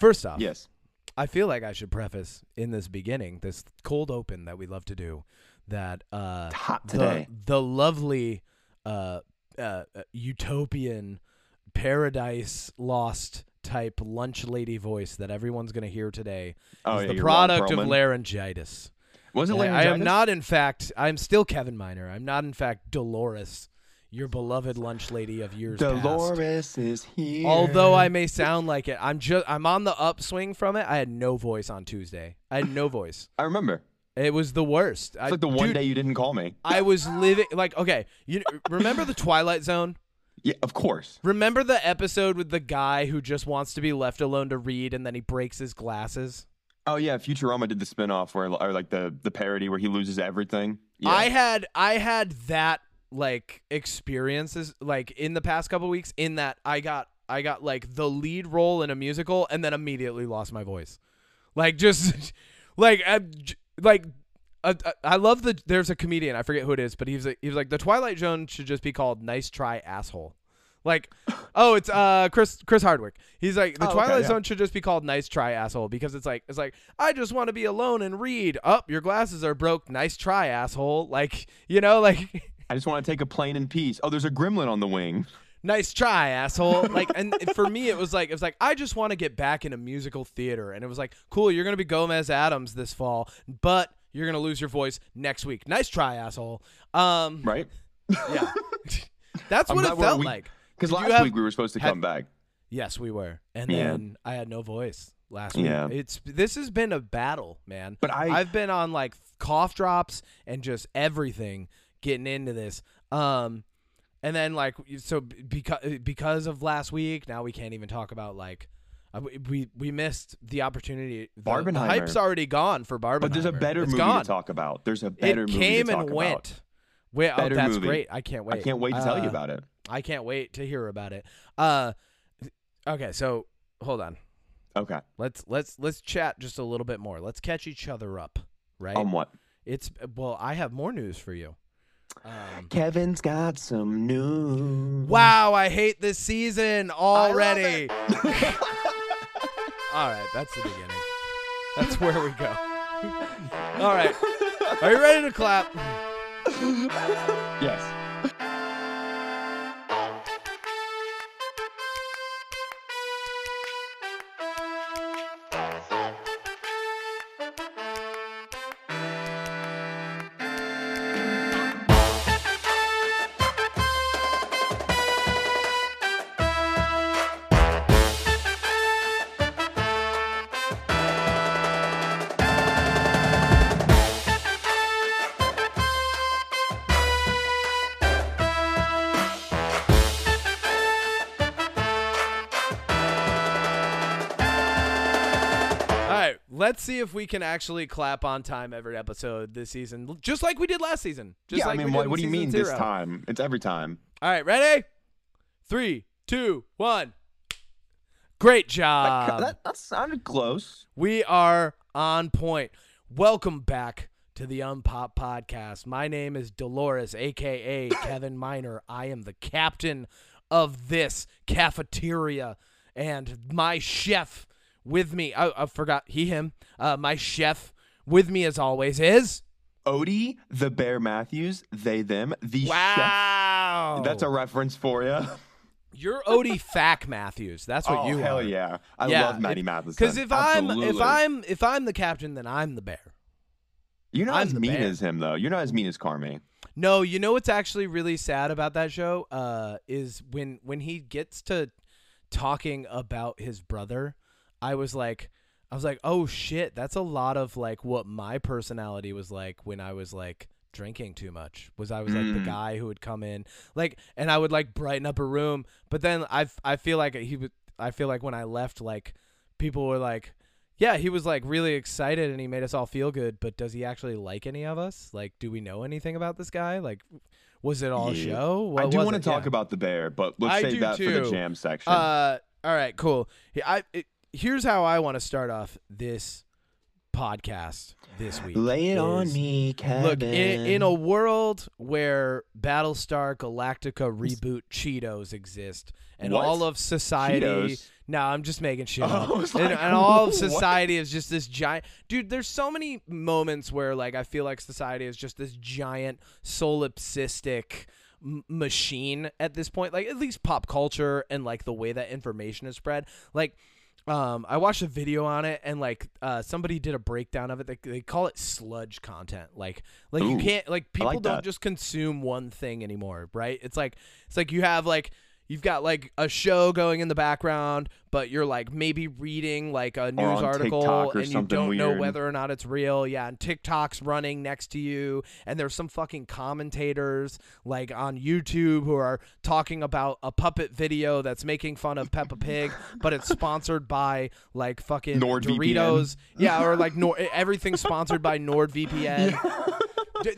First off, Yes. I feel like I should preface in this beginning, this cold open that we love to do, that uh, hot the, today. the lovely uh, uh, utopian paradise lost type lunch lady voice that everyone's going to hear today oh, is yeah, the product of laryngitis. Was it I- I am not, in fact, I'm still Kevin Miner. I'm not, in fact, Dolores, your beloved lunch lady of years past. Dolores is here. Although I may sound like it, I'm just I'm on the upswing from it. I had no voice on Tuesday. I had no voice. I remember. It was the worst. It's like the one day you didn't call me. I was living like okay. You remember the Twilight Zone? Yeah, of course. Remember the episode with the guy who just wants to be left alone to read and then he breaks his glasses? Oh yeah, Futurama did the spinoff where, or like the the parody where he loses everything. Yeah. I had I had that like experiences like in the past couple weeks in that I got I got like the lead role in a musical and then immediately lost my voice. Like just like j- like uh, uh, I love the there's a comedian I forget who it is but he's like, he was like the Twilight Zone should just be called Nice Try Asshole. Like oh it's uh Chris Chris Hardwick. He's like the Oh, okay, Twilight yeah. Zone should just be called Nice Try Asshole because it's like it's like I just want to be alone and read. Up, your glasses are broke. Nice try, asshole. Like you know, like I just want to take a plane in peace. Oh, there's a gremlin on the wing. nice try, asshole. Like and for me, it was like it was like I just want to get back into musical theater, and it was like cool. You're gonna be Gomez Addams this fall, but you're gonna lose your voice next week. Nice try, asshole. Um, Right? yeah, that's what it felt we- like. Because last have- week we were supposed to had- come back. Yes, we were, and Yeah. then I had no voice last week. Yeah. It's this has been a battle, man. But I- I've been on like cough drops and just everything getting into this. Um, and then like so because because of last week, now we can't even talk about like. uh, we- We missed the opportunity. The, the Barbenheimer. hype's already gone for Barbenheimer. But there's a better It's movie gone. to talk about. There's a better it movie came to talk and about. went. Wait, oh, that's movie. great! I can't wait. I can't wait to tell you Uh, about it. I can't wait to hear about it. Uh, okay, so hold on. Okay. Let's let's let's chat just a little bit more. Let's catch each other up, right? On what? it's well, I have more news for you. Um, Kevin's got some news. wow, I hate this season already. All right, that's the beginning. That's where we go. All right, are you ready to clap? yes. If we can actually clap on time every episode this season, just like we did last season. Just yeah, like I mean, what, what do you mean this time? It's every time. All right, ready? Three, two, one. Great job. that, that sounded close. we are on point. Welcome back to the um Unpop Podcast. My name is Dolores, aka Kevin Miner. I am the captain of this cafeteria, and my chef with me. I, I forgot he, him. Uh, my chef with me, as always, is Odie, the Bear Matthews, they, them, the wow. chef. That's a reference for you. You're Odie Fack Matthews. That's what oh, you hell are. yeah. I Yeah, love Maddie it- Matheson. Because if I'm if I'm if I'm the captain, then I'm the bear. You're not I'm as the mean bear. as him, though. You're not as mean as Carmy. No, you know what's actually really sad about that show uh, is when when he gets to talking about his brother. I was like, I was like, oh shit, that's a lot of like what my personality was like when I was like drinking too much. Was I was like the Mm. guy who would come in like, and I would like brighten up a room, but then I I feel like he would. I feel like when I left, like people were like. Yeah, he was like really excited and he made us all feel good, but does he actually like any of us? Like, do we know anything about this guy? Like, was it all Yeah. show? What I do want to talk Yeah. about the bear, but let's I save that for the jam section. Uh, all right, cool. I it, here's how I want to start off this podcast this week. Lay it on me, Kevin. Look, in, in a world where Battlestar Galactica reboot Cheetos exist and What? all of society. Cheetos? No, I'm just making shit up. I and, like, and all of society is just this giant. Dude, there's so many moments where like I feel like society is just this giant solipsistic m- machine at this point. Like at least pop culture and like the way that information is spread. Like um, I watched a video on it, and like uh, somebody did a breakdown of it. They, they call it sludge content. Like, like you can't like people like don't that. just consume one thing anymore, right? It's like it's like you have like you've got like a show going in the background, but you're like maybe reading like a news article, and you don't know whether or not it's real. Yeah, and TikTok's running next to you, and there's some fucking commentators like on YouTube who are talking about a puppet video that's making fun of Peppa Pig, but it's sponsored by like fucking NordVPN. Doritos. Yeah, or like Nord, everything's sponsored by NordVPN. D-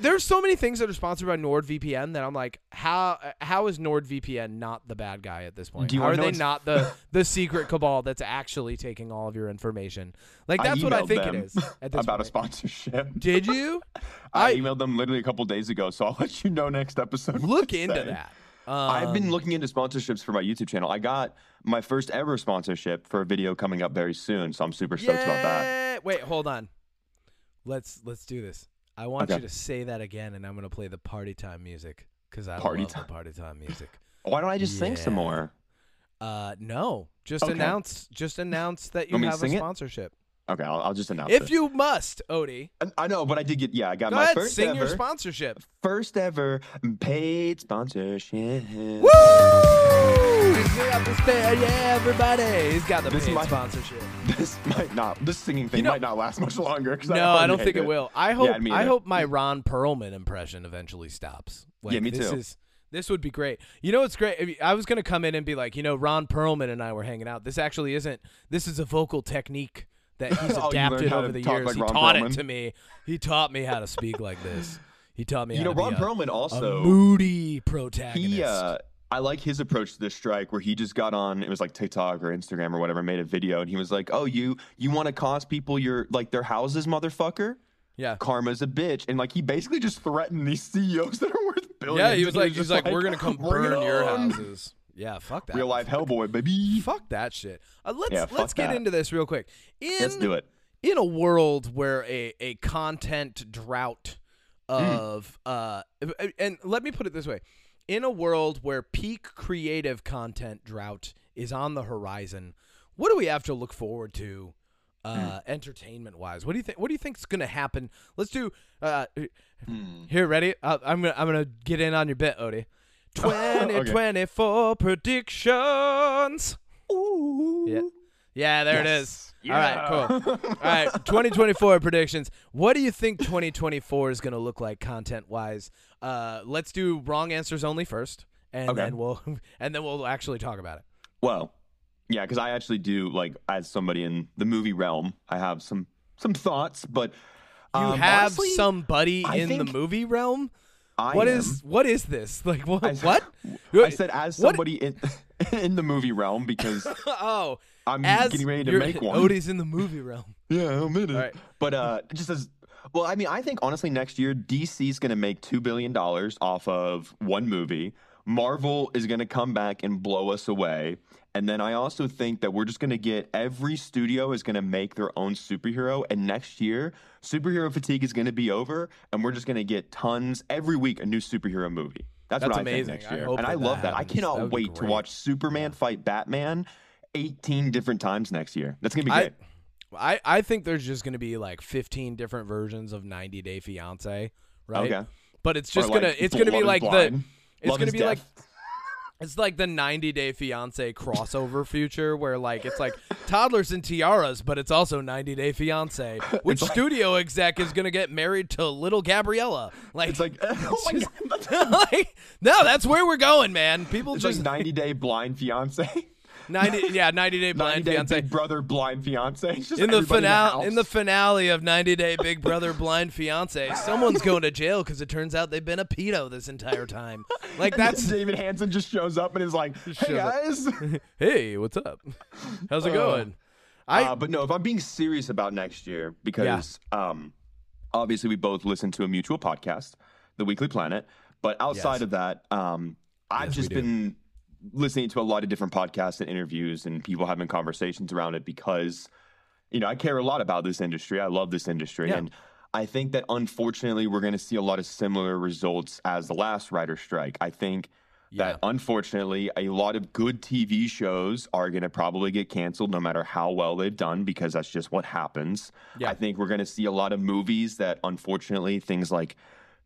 There's so many things that are sponsored by NordVPN that I'm like, how how is NordVPN not the bad guy at this point? Do you how are they what's- not the the secret cabal that's actually taking all of your information? Like I that's what I think them it is at this about a sponsorship. Did you? I, I- emailed them literally a couple days ago, so I'll let you know next episode. Look into say. that. I've been Um, looking into sponsorships for my YouTube channel. I got my first ever sponsorship for a video coming up very soon, so I'm super stoked about that. Wait, hold on. Let's let's do this. I want Okay. you to say that again, and I'm gonna play the party time music because I Party love time. the party time music. Why don't I just sing some more? Uh, no, just Okay. announce just announce that you to have a sponsorship. it? Sponsorship. Okay, I'll, I'll just announce If it. you must, Odie, I- I know, but I did get yeah. I got go my ahead, first sing ever, your sponsorship. first ever paid sponsorship. Woo! He's the spa- yeah, everybody. He's got the This paid might- sponsorship. This might not. This singing thing know- might not last much longer. 'cause I No, I already don't think hate it will. I hope me I either. hope my Ron Perlman impression eventually stops. Like, Yeah, me this too. Is, this would be great. You know what's great? I was gonna come in and be like, you know, Ron Perlman and I were hanging out. This actually isn't. This is a vocal technique that he's Oh, adapted over the years. like he Ron taught Perlman? it to me. He taught me how to speak like this. He taught me You how know, to Ron a, Perlman a also moody protagonist. he uh I like his approach to this strike where he just got on it was like TikTok or Instagram or whatever made a video and he was like, "Oh, you you want to cost people your like their houses, motherfucker? yeah. Karma's a bitch." And like he basically just threatened these CEOs that are worth billions. Yeah, he was like, he's like, we're gonna come burn your houses. Yeah, fuck that. Real life Hellboy, baby. Fuck that shit. Uh, let's Yeah, let's get that. into this real quick. In, Let's do it. in a world where a, a content drought Hmm. of uh and let me put it this way in a world where peak creative content drought is on the horizon what do we have to look forward to uh Hmm. entertainment wise what do you think what do you think's gonna happen let's do uh Hmm. here ready uh, i'm gonna i'm gonna get in on your bit odie 2024 predictions Ooh. yeah yeah there it is Yes. all right cool all right, 2024 predictions. What do you think 2024 is going to look like content wise? Uh, let's do wrong answers only first, and Okay. then we'll and then we'll actually talk about it. Well, yeah, because I actually do like as somebody in the movie realm, I have some some thoughts, but You um, have honestly, somebody I in the movie realm. I What is what is this? Like what? I- what? I said as What- somebody in in the movie realm because oh, I'm getting ready to make one. Odie's in the movie realm. Yeah, I'm in it. Right. But uh, just as well, I mean, I think honestly, next year DC's going to make two billion dollars off of one movie. Marvel is going to come back and blow us away. And then I also think that we're just going to get every studio is going to make their own superhero. And next year, superhero fatigue is going to be over. And we're just going to get tons every week a new superhero movie. That's, That's what I amazing. think next year. hope and I that love that. I happens. That cannot wait to watch Superman fight Batman 18 different times next year. That's going to be great. I I think there's just going to be like 15 different versions of 90 Day Fiance, right? Okay. But it's just like, gonna it's gonna be like the it's Love gonna be like Death. It's like the 90 Day Fiance crossover future where like it's like toddlers and tiaras, but it's also 90 Day Fiance. Which like- studio exec is gonna get married to little Gabriella? Like, It's like, oh my just- god, like, no, that's where we're going, man. People it's just like 90 Day Blind Fiance, 90 yeah 90 Day 90 Blind Day Fiance. Big Brother Blind Fiance. Just in the finale, in, in the finale of 90 Day Big Brother Blind Fiance, someone's going to jail because it turns out they've been a pedo this entire time. Like that's David Hansen just shows up and is like, "Hey guys, hey, what's up? How's it Uh, going? I uh, but no, if I'm being serious about next year, because um, obviously we both listen to a mutual podcast, The Weekly Planet. But outside Yes. of that, um, I've Yes, just been listening to a lot of different podcasts and interviews and people having conversations around it because, you know, I care a lot about this industry. I love this industry. Yeah. And I think that unfortunately we're going to see a lot of similar results as the last writer strike. I think yeah. that unfortunately a lot of good TV shows are going to probably get canceled no matter how well they've done because that's just what happens. Yeah. I think we're going to see a lot of movies that unfortunately things like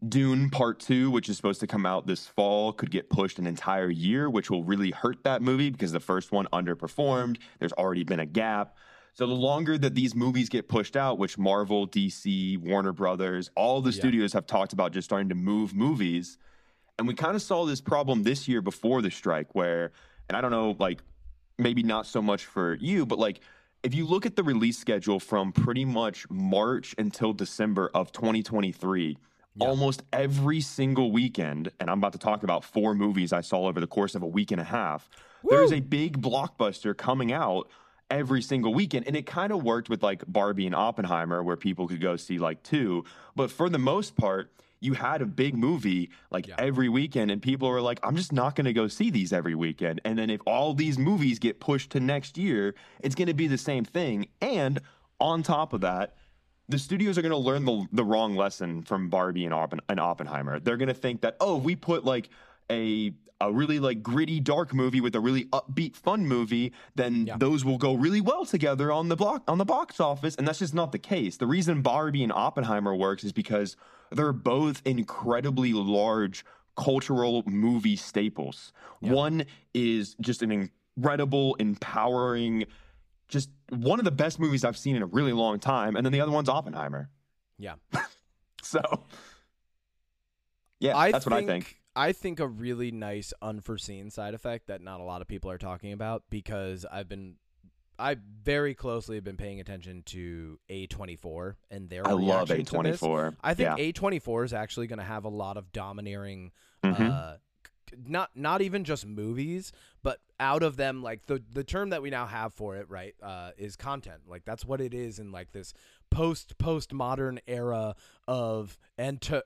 Dune Part 2 which is supposed to come out this fall could get pushed an entire year which will really hurt that movie because the first one underperformed. There's already been a gap. So the longer that these movies get pushed out, which Marvel, DC, Warner Brothers, all the Yeah. studios have talked about just starting to move movies, and we kind of saw this problem this year before the strike, where, and I don't know, like maybe not so much for you, but like if you look at the release schedule from pretty much March until December of 2023, Yeah. almost every single weekend, and I'm about to talk about four movies I saw over the course of a week and a half, there is a big blockbuster coming out every single weekend. And it kind of worked with like Barbie and Oppenheimer, where people could go see like two. But for the most part, you had a big movie like Yeah. every weekend, and people were like, I'm just not going to go see these every weekend. And then if all these movies get pushed to next year, it's going to be the same thing. And on top of that, the studios are going to learn the, the wrong lesson from Barbie and, Oppen- and Oppenheimer. They're going to think that, oh, we put like a a really like gritty dark movie with a really upbeat fun movie then Yeah. those will go really well together on the block on the box office and that's just not the case the reason barbie and oppenheimer works is because they're both incredibly large cultural movie staples one is just an incredible empowering just one of the best movies i've seen in a really long time and then the other one's oppenheimer Yeah. so yeah I that's think, what i think I think a really nice unforeseen side effect that not a lot of people are talking about because I've been I very closely have been paying attention to A24 and their i love reaction to this. a24 I think yeah. A24 is actually going to have a lot of domineering Mhm. uh c- not not even just movies but out of them like the the term that we now have for it right uh is content. Like that's what it is in like this post postmodern era of enter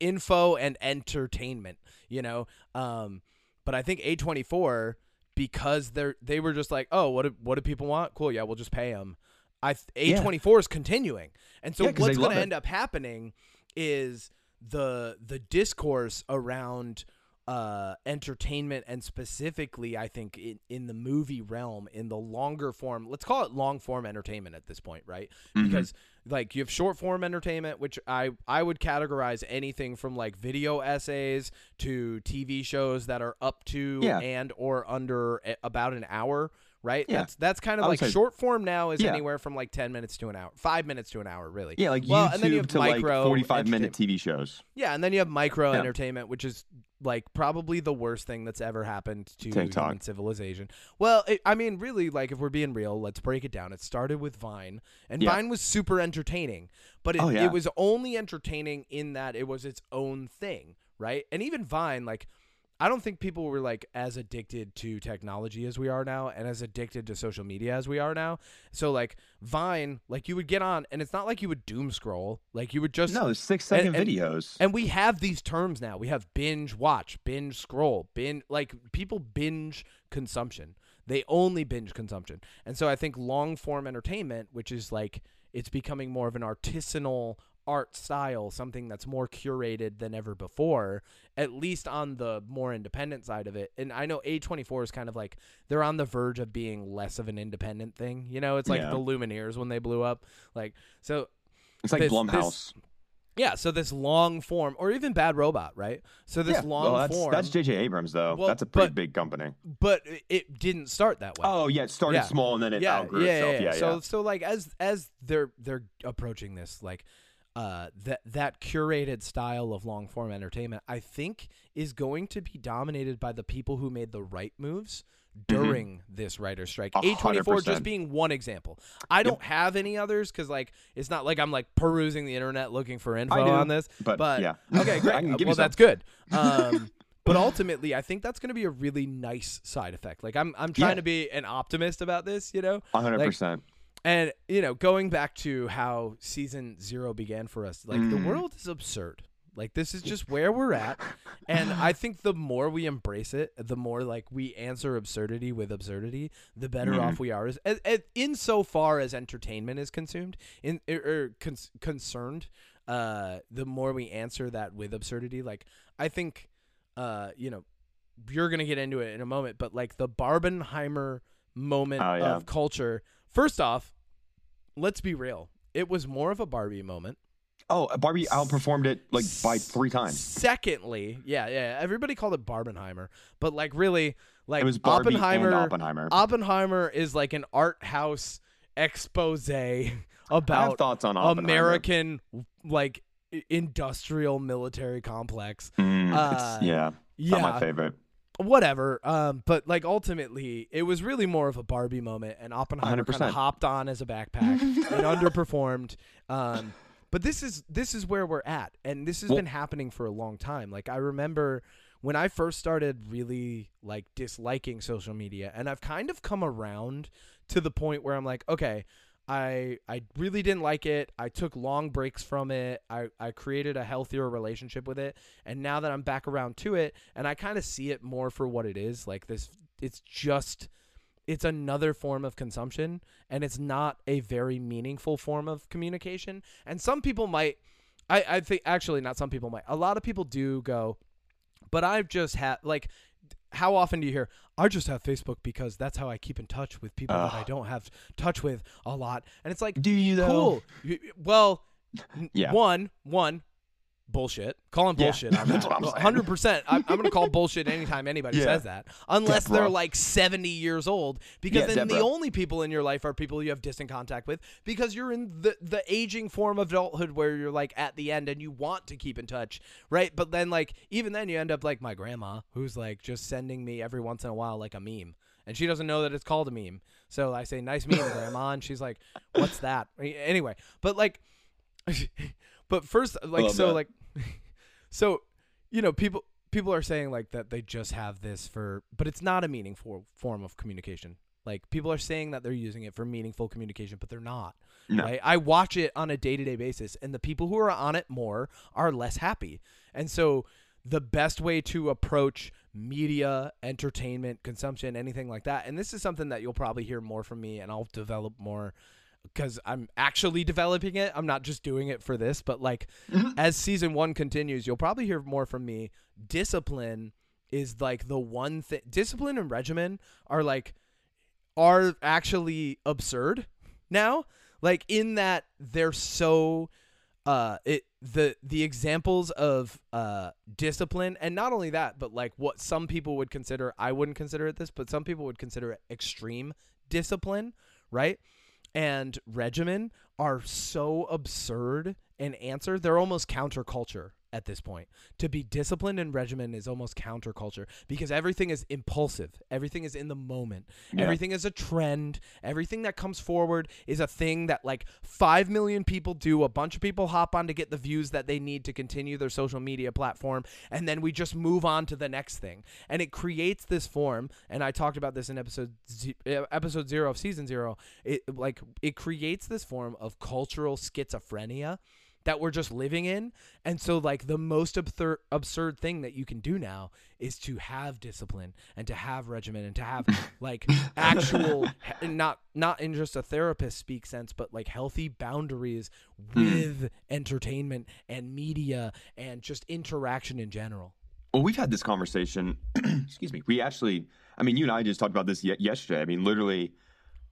info and entertainment you know? Um but i think A24 because they're they were just like oh what do, what do people want? Cool yeah we'll just pay them I th- Yeah. A24 is continuing. And so Yeah, what's going to end up happening is the the discourse around uh entertainment and specifically I think in, in the movie realm in the longer form let's call it long form entertainment at this point right Mhm. because like you have short form entertainment which I I would categorize anything from like video essays to TV shows that are up to Yeah. and or under a- about an hour right Yeah. that's that's kind of like say- short form now is Yeah. anywhere from like 10 minutes to an hour 5 minutes to an hour really Yeah, like Well, YouTube and then you have to like 45 minute. TV shows. yeah, and then you have micro Yeah. entertainment, which is like probably the worst thing that's ever happened to TikTok. human civilization. Well, it, I mean, really, like if we're being real, let's break it down. It started with Vine, and Yeah. Vine was super entertaining, but it, Oh, yeah. it was only entertaining in that it was its own thing, right? And even Vine, like. I don't think people were like as addicted to technology as we are now and as addicted to social media as we are now. So like Vine, like you would get on and it's not like you would doom scroll. Like you would just No, six second and- videos. and we have these terms now. We have binge watch, binge scroll, binge like people binge consumption. They only binge consumption. And so I think long form entertainment, which is like it's becoming more of an artisanal art style, something that's more curated than ever before, at least on the more independent side of it. And I know A24 is kind of like they're on the verge of being less of an independent thing. You know, it's like Yeah. the Lumineers when they blew up. Like so it's like this- Blumhouse. yeah, so this long form, or even Bad Robot, right? So this yeah, long well, that's, form, that's J.J. Abrams though. Well, that's a pretty but- big company. but it didn't start that way. Oh yeah, it started Yeah. small and then it yeah, outgrew yeah, itself. yeah, Yeah, So, so like as as they're they're approaching this, like uh, that that curated style of long form entertainment, I think, is going to be dominated by the people who made the right moves during this writer strike. A twenty four hundred just being one example. I don't have any others because like it's not like I'm like perusing the internet looking for info do, on this. but, but yeah. okay, great. I can give you well, some. that's good. Um, but ultimately, I think that's going to be a really nice side effect. Like I'm I'm trying Yeah. to be an optimist about this. You know, hundred like, percent. And you know, going back to how season zero began for us, like the Mm. world is absurd. Like this is just where we're at, and I think the more we embrace it, the more like we answer absurdity with absurdity, the better Mhm. off we are. As, as, as insofar as entertainment is consumed, in or, or cons- concerned, uh, the more we answer that with absurdity, like I think, uh, you know, you're gonna get into it in a moment, but like the Barbenheimer moment Oh, yeah. of culture. First off, let's be real. It was more of a Barbie moment. Oh, Barbie outperformed it like by three times. Secondly, yeah, yeah, everybody called it Barbenheimer, but like really, like It was Barbie Oppenheimer. and Oppenheimer. Oppenheimer is like an art house expose about thoughts on American like industrial military complex. Mm, uh, yeah, Yeah, not my favorite. Whatever. Um, but like ultimately, it was really more of a Barbie moment, and Oppenheimer kind of hopped on as a backpack. and underperformed. Um, but this is this is where we're at, and this has Well- been happening for a long time. Like I remember when I first started really like disliking social media, and I've kind of come around to the point where I'm like, okay. I I really didn't like it. I took long breaks from it. I, I created a healthier relationship with it. And now that I'm back around to it and I kind of see it more for what it is, like this it's just it's another form of consumption and it's not a very meaningful form of communication. And some people might I, I think actually not some people might. A lot of people do go, but I've just had like how often do you hear I just have Facebook because that's how I keep in touch with people that I don't have touch with a lot. And it's like Do you though? cool. Well, Yeah. one, one, bullshit. Calling bullshit on that's what I'm saying. Hundred percent. I'm, I'm gonna call bullshit anytime anybody Yeah. says that, unless they're like 70 years old, because Yeah, then the only people in your life are people you have distant contact with, because you're in the the aging form of adulthood where you're like at the end and you want to keep in touch, right? But then like even then you end up like my grandma, who's like just sending me every once in a while like a meme. And she doesn't know that it's called a meme. So I say, nice meme, grandma. And she's like, what's that? Anyway, but like, but first, like, so, that. like, so, you know, people, people are saying like that they just have this for, but it's not a meaningful form of communication. Like people are saying that they're using it for meaningful communication, but they're not. No. Right? I watch it on a day to day basis, and the people who are on it more are less happy. And so, the best way to approach media, entertainment, consumption, anything like that, and this is something that you'll probably hear more from me, and I'll develop more because I'm actually developing it. I'm not just doing it for this, but like as season one continues, you'll probably hear more from me. Discipline is like the one thing. Discipline and regimen are like are actually absurd now. Like in that they're so uh it the the examples of uh discipline and not only that but like what some people would consider I wouldn't consider it this but some people would consider it extreme discipline right and regimen are so absurd an answer. They're almost counterculture at this point. To be disciplined and regimen is almost counterculture because everything is impulsive. Everything is in the moment. Yeah. everything is a trend. Everything that comes forward is a thing that like 5 million people do. A bunch of people hop on to get the views that they need to continue their social media platform and then we just move on to the next thing. And it creates this form and i talked about this in episode ze- uh, episode 0 of season 0 it like it creates this form of cultural schizophrenia that we're just living in. And so like the most abthur- absurd thing that you can do now is to have discipline and to have regimen and to have like actual not not in just a therapist speak sense but like healthy boundaries hmm. with entertainment and media and just interaction in general. Well, we've had this conversation. excuse me. We actually, I mean, you and I just talked about this yesterday. I mean, literally,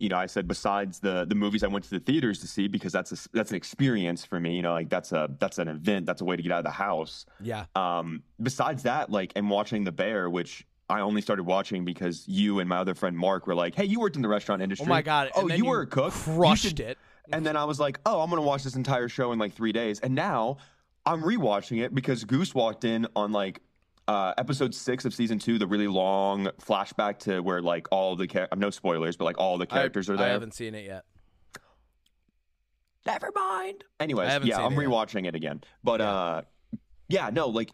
you know, I said besides the the movies I went to the theaters to see because that's a that's an experience for me. You know, like that's a that's an event. That's a way to get out of the house. Yeah. Um, besides that, like, and watching The Bear, which I only started watching because you and my other friend Mark were like, "Hey, you worked in the restaurant industry. Oh my god. Oh, then you, were a cook. Crushed should- it. And then I was like, oh, I'm gonna watch this entire show in like three days. And now I'm rewatching it because Goose walked in on like uh, episode six of season two, the really long flashback to where like all the char- no spoilers, but like all the characters I, are there. I haven't seen it yet. Never mind. Anyways, yeah, I'm it yet. rewatching it again. But Yeah. uh, yeah, no, like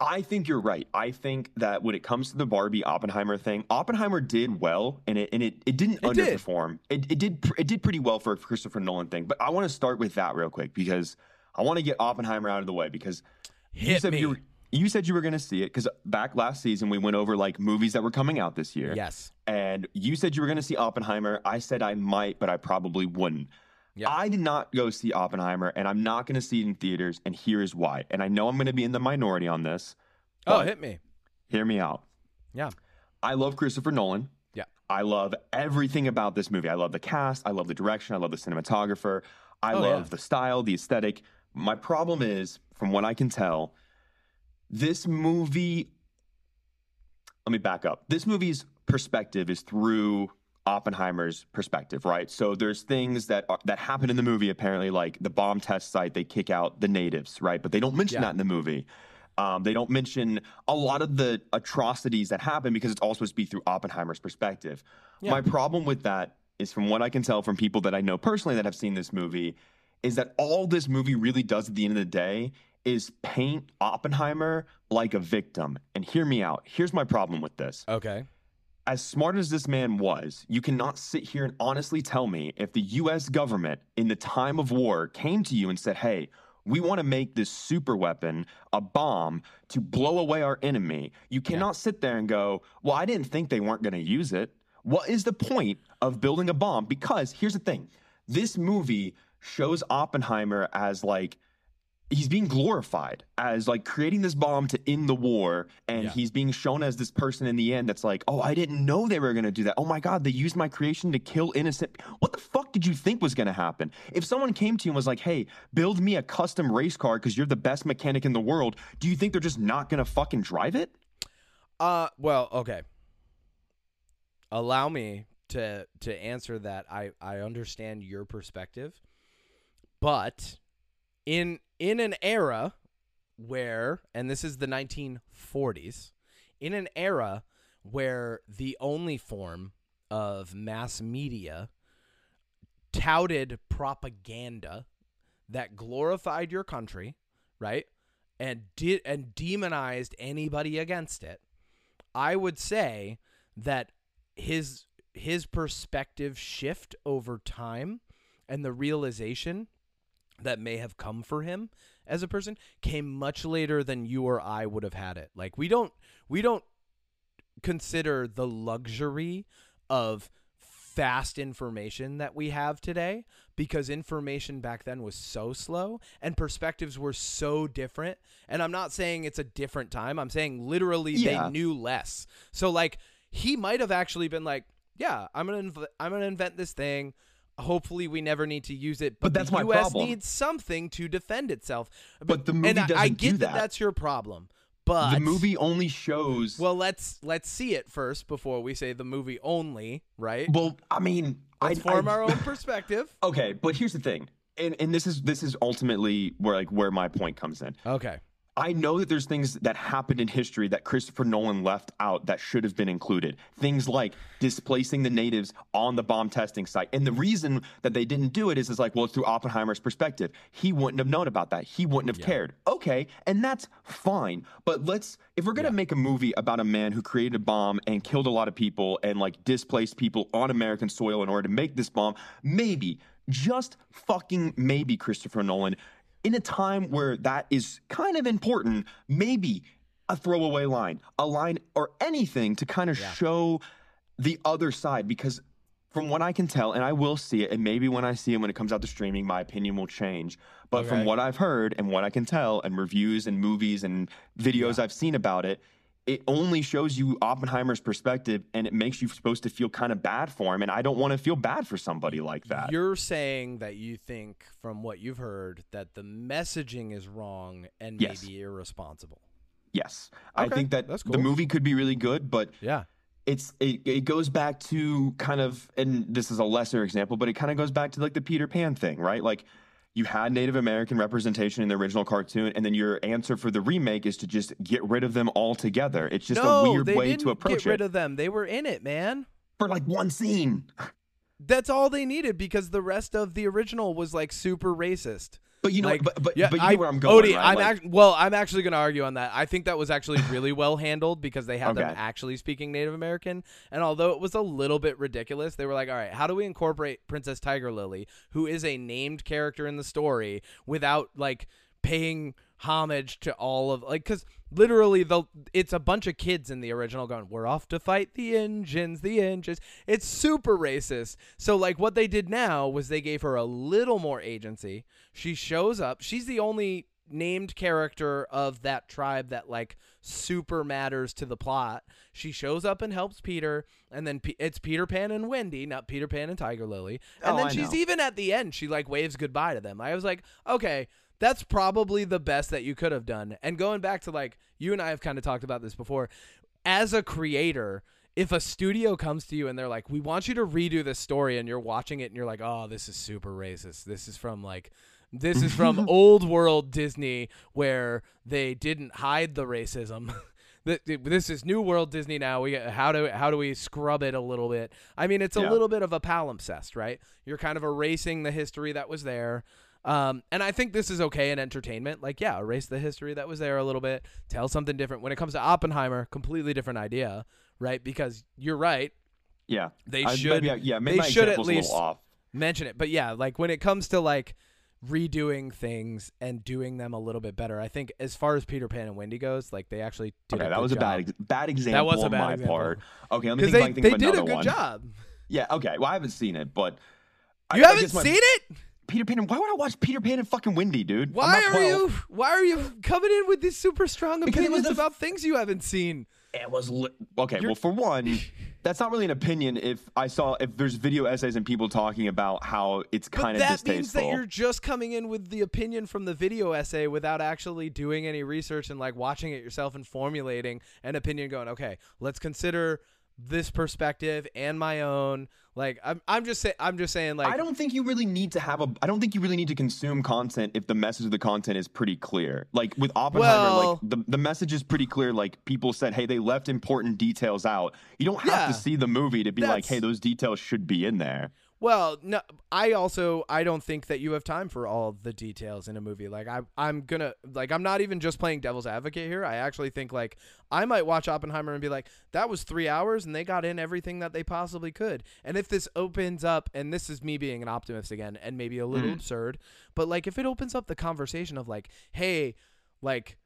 I think you're right. I think that when it comes to the Barbie Oppenheimer thing, Oppenheimer did well, and it and it, it didn't It did. underperform. It, it did it did pretty well for a Christopher Nolan thing. But I want to start with that real quick because I want to get Oppenheimer out of the way because you Hit said me. you were, you said you were going to see it because back last season we went over like movies that were coming out this year. Yes. and you said you were going to see Oppenheimer. I said I might, but I probably wouldn't. Yeah. I did not go see Oppenheimer, and I'm not going to see it in theaters, and here is why. And I know I'm going to be in the minority on this. Oh, hit me. Hear me out. Yeah. I love Christopher Nolan. Yeah. I love everything about this movie. I love the cast. I love the direction. I love the cinematographer. I Oh, love yeah. the style, the aesthetic. My problem is, from what I can tell, this movie. Let me back up. This movie's perspective is through Oppenheimer's perspective, right? So there's things that are, that happen in the movie. Apparently, like the bomb test site, they kick out the natives, right? But they don't mention Yeah. that in the movie. Um, they don't mention a lot of the atrocities that happen because it's all supposed to be through Oppenheimer's perspective. Yeah. My problem with that is, from what I can tell from people that I know personally that have seen this movie, is that all this movie really does at the end of the day is paint Oppenheimer like a victim. And hear me out. Here's my problem with this Okay. as smart as this man was, you cannot sit here and honestly tell me if the US government in the time of war came to you and said, hey, we want to make this super weapon a bomb to blow away our enemy. You cannot sit there and go, well, I didn't think they weren't going to use it. What is the point of building a bomb? Because here's the thing this movie shows Oppenheimer as like, he's being glorified as like creating this bomb to end the war and Yeah. he's being shown as this person in the end that's like oh i didn't know they were going to do that oh my god they used my creation to kill innocent what the fuck did you think was going to happen if someone came to you and was like hey build me a custom race car because you're the best mechanic in the world do you think they're just not going to fucking drive it Uh well, okay. Allow me to to answer that. I I understand your perspective. But in in an era where and this is the 1940s, in an era where the only form of mass media touted propaganda that glorified your country, right? And did and demonized anybody against it. I would say that his his perspective shift over time and the realization that may have come for him as a person came much later than you or I would have had it. Like we don't we don't consider the luxury of fast information that we have today because information back then was so slow and perspectives were so different and I'm not saying it's a different time I'm saying literally Yeah. they knew less so like he might have actually been like yeah I'm going to inv- I'm going to invent this thing hopefully we never need to use it but, But that's the my US problem. needs something to defend itself But the movie and I, I doesn't get do that that. that's your problem but the movie only shows well, let's let's see it first before we say the movie only, right? well i mean Let's I, form I- our own perspective. okay but here's the thing and, and this is this is ultimately where like where my point comes in Okay. I know that there's things that happened in history that Christopher Nolan left out that should have been included. Things like displacing the natives on the bomb testing site. And the reason that they didn't do it is, is like, well, it's through Oppenheimer's perspective. He wouldn't have known about that. He wouldn't have cared. Okay, and that's fine. But let's, if we're gonna make a movie about a man who created a bomb and killed a lot of people and like displaced people on American soil in order to make this bomb, maybe, just fucking maybe, Christopher Nolan, in a time where that is kind of important, maybe a throwaway line, a line or anything to kind of show the other side. Because from what I can tell, and I will see it, and maybe when I see it when it comes out to streaming, my opinion will change. But from what I've heard and what I can tell, and reviews and movies and videos I've seen about it, it only shows you Oppenheimer's perspective and it makes you supposed to feel kind of bad for him. And I don't want to feel bad for somebody like that. You're saying that you think, from what you've heard, that the messaging is wrong and Yes. maybe irresponsible. yes. I think that that's the movie could be really good, but Yeah. it's it, it goes back to kind of and this is a lesser example but it kind of goes back to like the peter pan thing right like you had native american representation in the original cartoon and then your answer for the remake is to just get rid of them altogether it's just no, a weird they way didn't to approach get rid it of them. They were in it, man. for like one scene That's all they needed because the rest of the original was like super racist. But you know, Like, but but, yeah, but you know I, where I'm going, Odie, right? I'm Like- act- well. I'm actually going to argue on that. I think that was actually really well handled because they had them actually speaking Native American. And although it was a little bit ridiculous, they were like, "All right, how do we incorporate Princess Tiger Lily, who is a named character in the story, without like paying homage to all of like because literally the it's a bunch of kids in the original going we're off to fight the engines the engines. It's super racist. So like what they did now was they gave her a little more agency. She shows up. She's the only named character of that tribe that like super matters to the plot. She shows up and helps peter and then P- it's peter pan and wendy not peter pan and tiger lily. And Oh, then I she's know. even at the end she like waves goodbye to them. I was like okay that's probably the best that you could have done. And going back to like you and I have kind of talked about this before, as a creator, if a studio comes to you and they're like, "We want you to redo this story," and you're watching it and you're like, "Oh, this is super racist. This is from like." This is from old world Disney where they didn't hide the racism. This is new world Disney now. We how do how do we scrub it a little bit? I mean, it's a Yeah. little bit of a palimpsest, right? You're kind of erasing the history that was there. Um, and I think this is okay in entertainment. Like, yeah, erase the history that was there a little bit, tell something different. When it comes to Oppenheimer, completely different idea, right? Because you're right, yeah, they I- should maybe yeah, maybe they should at a least off. mention it. But yeah, like when it comes to like redoing things and doing them a little bit better, I think as far as Peter Pan and Wendy goes, like they actually did. Okay, a that was a job. bad ex- bad example That was a on bad my example. part. Okay, let me think, they I they think of did a good one. job. Yeah, okay. Well, I haven't seen it, but You I haven't guess my- seen it? Peter Pan. Why would I watch Peter Pan and fucking Wendy, dude? Why are 12. you why are you coming in with these super strong Because opinions f- about things you haven't seen? It was li- okay. You're- Well, for one, that's not really an opinion. If I saw if there's video essays and people talking about how it's But kind of that distasteful. means that you're just coming in with the opinion from the video essay without actually doing any research and like watching it yourself and formulating an opinion going, okay, let's consider this perspective and my own. Like I'm I'm just saying I'm just saying like I don't think you really need to have a. I don't think you really need to consume content if the message of the content is pretty clear. Like with Oppenheimer, Well- like the the message is pretty clear. Like people said, hey, they left important details out. You don't have Yeah. to see the movie to be like, hey, those details should be in there. Well, no, I also I don't think that you have time for all the details in a movie. Like I I'm gonna like I'm not even just playing devil's advocate here. I actually think like I might watch Oppenheimer and be like, that was three hours and they got in everything that they possibly could. And if this opens up, and this is me being an optimist again, and maybe a little mm-hmm. absurd, but like if it opens up the conversation of like, hey, like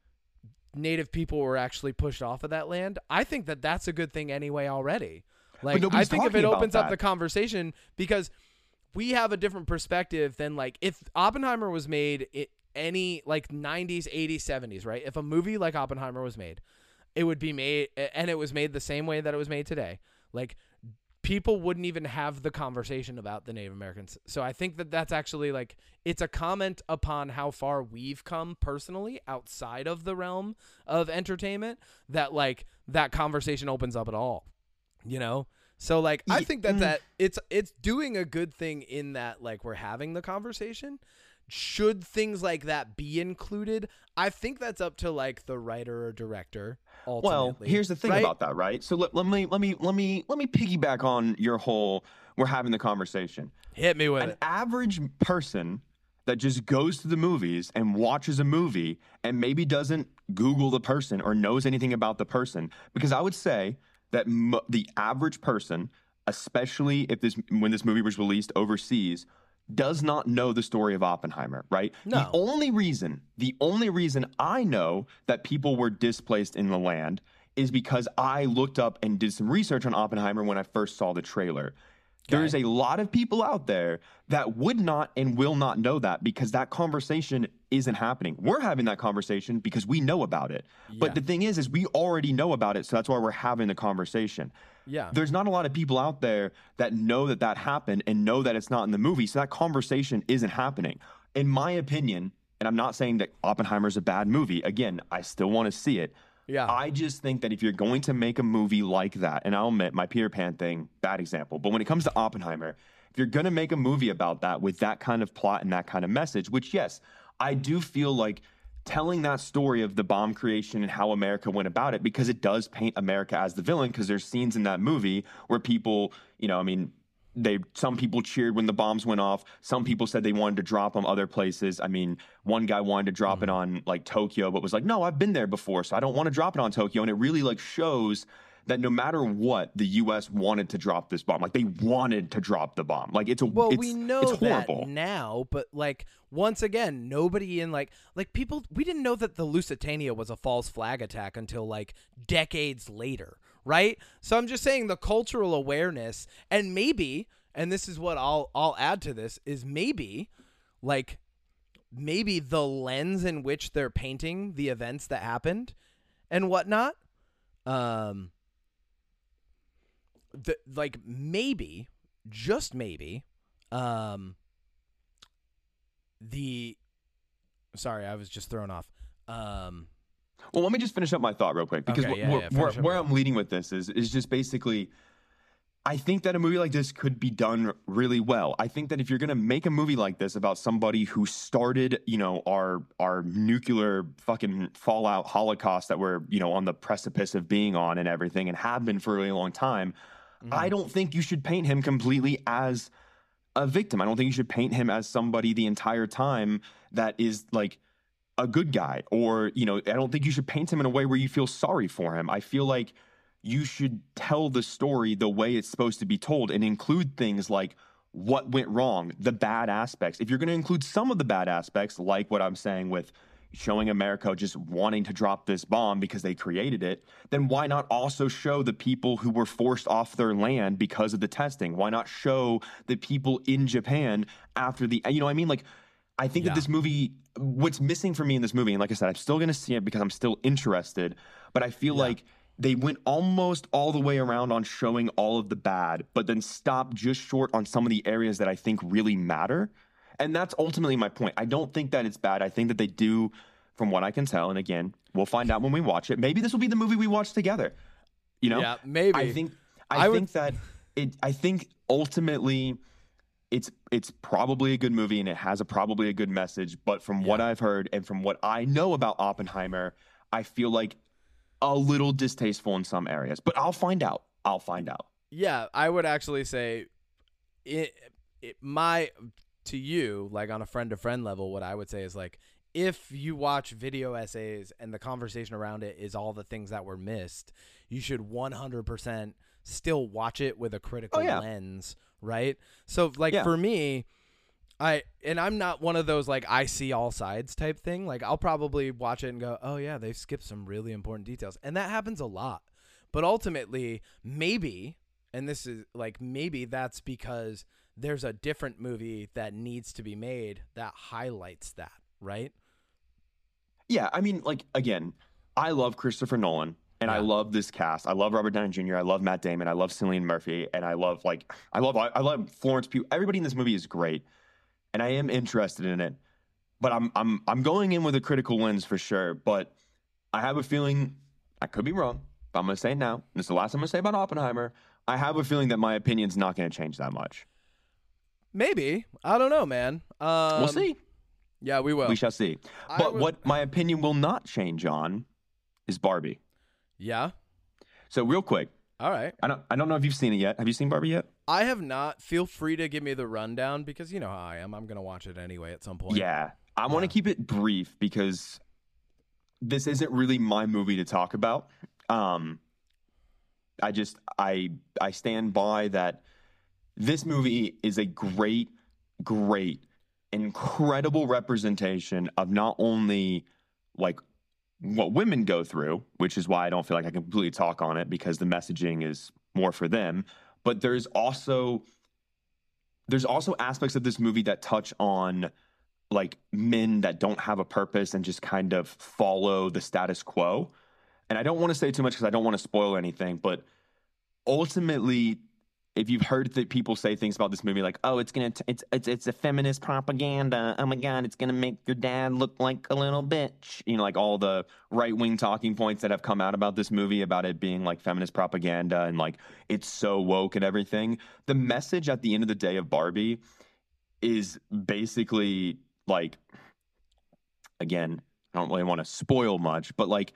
native people were actually pushed off of that land, I think that that's a good thing anyway already. Like I think if it opens up the conversation because we have a different perspective than like if Oppenheimer was made it any like 90s, 80s, 70s, right? If a movie like Oppenheimer was made, it would be made and it was made the same way that it was made today. Like people wouldn't even have the conversation about the Native Americans. So I think that that's actually like it's a comment upon how far we've come personally outside of the realm of entertainment that like that conversation opens up at all. You know? So like I think that mm. that it's it's doing a good thing in that like we're having the conversation. Should things like that be included? I think that's up to like the writer or director. Ultimately, Well, here's the thing right? about that, right? So let, let me let me let me let me piggyback on your whole. We're having the conversation. Hit me with An it. average person that just goes to the movies and watches a movie and maybe doesn't Google the person or knows anything about the person, because I would say that m- the average person, especially if this when this movie was released overseas, does not know the story of Oppenheimer, right? No. The only reason, the only reason I know that people were displaced in the land is because I looked up and did some research on Oppenheimer when I first saw the trailer. There's a lot of people out there that would not and will not know that because that conversation isn't happening. We're having that conversation because we know about it. Yeah. But the thing is is we already know about it, so that's why we're having the conversation Yeah. there's not a lot of people out there that know that that happened and know that it's not in the movie. So that conversation isn't happening. In my opinion, and I'm not saying that Oppenheimer's a bad movie. Again, I still want to see it. Yeah. I just think that if you're going to make a movie like that, and I'll admit my Peter Pan thing, bad example, but when it comes to Oppenheimer, if you're going to make a movie about that with that kind of plot and that kind of message, which, yes, I do feel like telling that story of the bomb creation and how America went about it, because it does paint America as the villain, because there's scenes in that movie where people, you know, I mean, they some people cheered when the bombs went off. Some people said they wanted to drop them other places. I mean, one guy wanted to drop mm-hmm. it on like Tokyo, but was like, "No, I've been there before, so I don't want to drop it on Tokyo." And it really like shows that no matter what, the U.S. wanted to drop this bomb. Like they wanted to drop the bomb. Like it's a well, it's, we know it's horrible. that now, but like once again, nobody in like like people we didn't know that the Lusitania was a false flag attack until like decades later, right? So I'm just saying the cultural awareness and maybe, and this is what I'll I'll add to this is maybe like maybe the lens in which they're painting the events that happened and whatnot um the like maybe just maybe um the sorry i was just thrown off um well let me just finish up my thought real quick because okay, yeah, wh- yeah, where, where i'm leading with this is is just basically I think that a movie like this could be done really well. I think that if you're going to make a movie like this about somebody who started, you know, our our nuclear fucking fallout holocaust that we're, you know, on the precipice of being on and everything and have been for a really long time, Mm-hmm. I don't think you should paint him completely as a victim. I don't think you should paint him as somebody the entire time that is like a good guy or, you know, I don't think you should paint him in a way where you feel sorry for him. I feel like you should tell the story the way it's supposed to be told and include things like what went wrong, the bad aspects. If you're going to include some of the bad aspects, like what I'm saying with showing America just wanting to drop this bomb because they created it, then why not also show the people who were forced off their land because of the testing? Why not show the people in Japan after the, you know, I mean, like, I think yeah. that this movie, what's missing for me in this movie, and like I said, I'm still going to see it because I'm still interested, but I feel yeah. like they went almost all the way around on showing all of the bad, but then stopped just short on some of the areas that I think really matter. And that's ultimately my point. I don't think that it's bad. I think that they do, from what I can tell, and again, we'll find out when we watch it. Maybe this will be the movie we watch together. You know? Yeah, maybe. I think I, I think would... that it I think ultimately it's it's probably a good movie and it has a probably a good message. But from yeah. what I've heard and from what I know about Oppenheimer, I feel like a little distasteful in some areas. But I'll find out. I'll find out. Yeah, I would actually say it, it my to you, like on a friend to friend level, what I would say is like if you watch video essays and the conversation around it is all the things that were missed, you should 100% still watch it with a critical oh, yeah. lens, right? So like yeah. for me, I and I'm not one of those like I see all sides type thing. Like I'll probably watch it and go, "Oh yeah, they've skipped some really important details." And that happens a lot. But ultimately, maybe and this is like maybe that's because there's a different movie that needs to be made that highlights that, right? Yeah, I mean, like again, I love Christopher Nolan and yeah. I love this cast. I love Robert Downey Jr. I love Matt Damon. I love Cillian Murphy, and I love like I love I love Florence Pugh. Everybody in this movie is great, and I am interested in it. But I'm I'm I'm going in with a critical lens for sure. But I have a feeling I could be wrong. But I'm gonna say it now. This is the last I'm gonna say about Oppenheimer. I have a feeling that my opinion's not gonna change that much. Maybe. I don't know, man. Um, we'll see. Yeah, we will. We shall see. But what my opinion will not change on is Barbie. Yeah. So real quick. All right. I don't I don't know if you've seen it yet. Have you seen Barbie yet? I have not. Feel free to give me the rundown because you know how I am. I'm going to watch it anyway at some point. Yeah. I yeah. want to keep it brief because this isn't really my movie to talk about. Um I just I I stand by that this movie is a great, great, incredible representation of not only like what women go through, which is why I don't feel like I can completely talk on it because the messaging is more for them, but there's also there's also aspects of this movie that touch on like men that don't have a purpose and just kind of follow the status quo. And I don't want to say too much because I don't want to spoil anything, but ultimately if you've heard that people say things about this movie like, "Oh, it's gonna, t- it's it's it's a feminist propaganda. Oh my god, it's gonna make your dad look like a little bitch," you know, like all the right wing talking points that have come out about this movie about it being like feminist propaganda and like it's so woke and everything. The message at the end of the day of Barbie is basically like, again, I don't really want to spoil much, but like,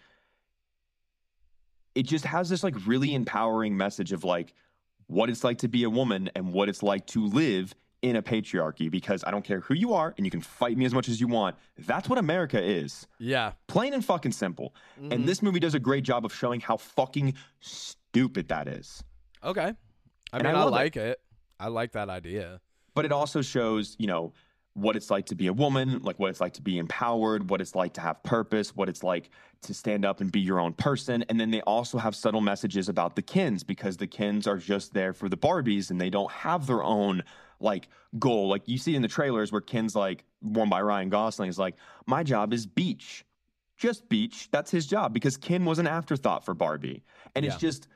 it just has this like really empowering message of like what it's like to be a woman and what it's like to live in a patriarchy because I don't care who you are and you can fight me as much as you want. That's what America is. Yeah. Plain and fucking simple. And mm-hmm. this movie does a great job of showing how fucking stupid that is. Okay. I And mean, I I, love it. like it. I like that idea. But it also shows, you know, what it's like to be a woman, like what it's like to be empowered, what it's like to have purpose, what it's like to stand up and be your own person. And then they also have subtle messages about the Kens because the Kens are just there for the Barbies and they don't have their own like goal. Like you see in the trailers where Ken's like worn by Ryan Gosling is like, my job is beach. Just beach. That's his job because Kin was an afterthought for Barbie. And it's just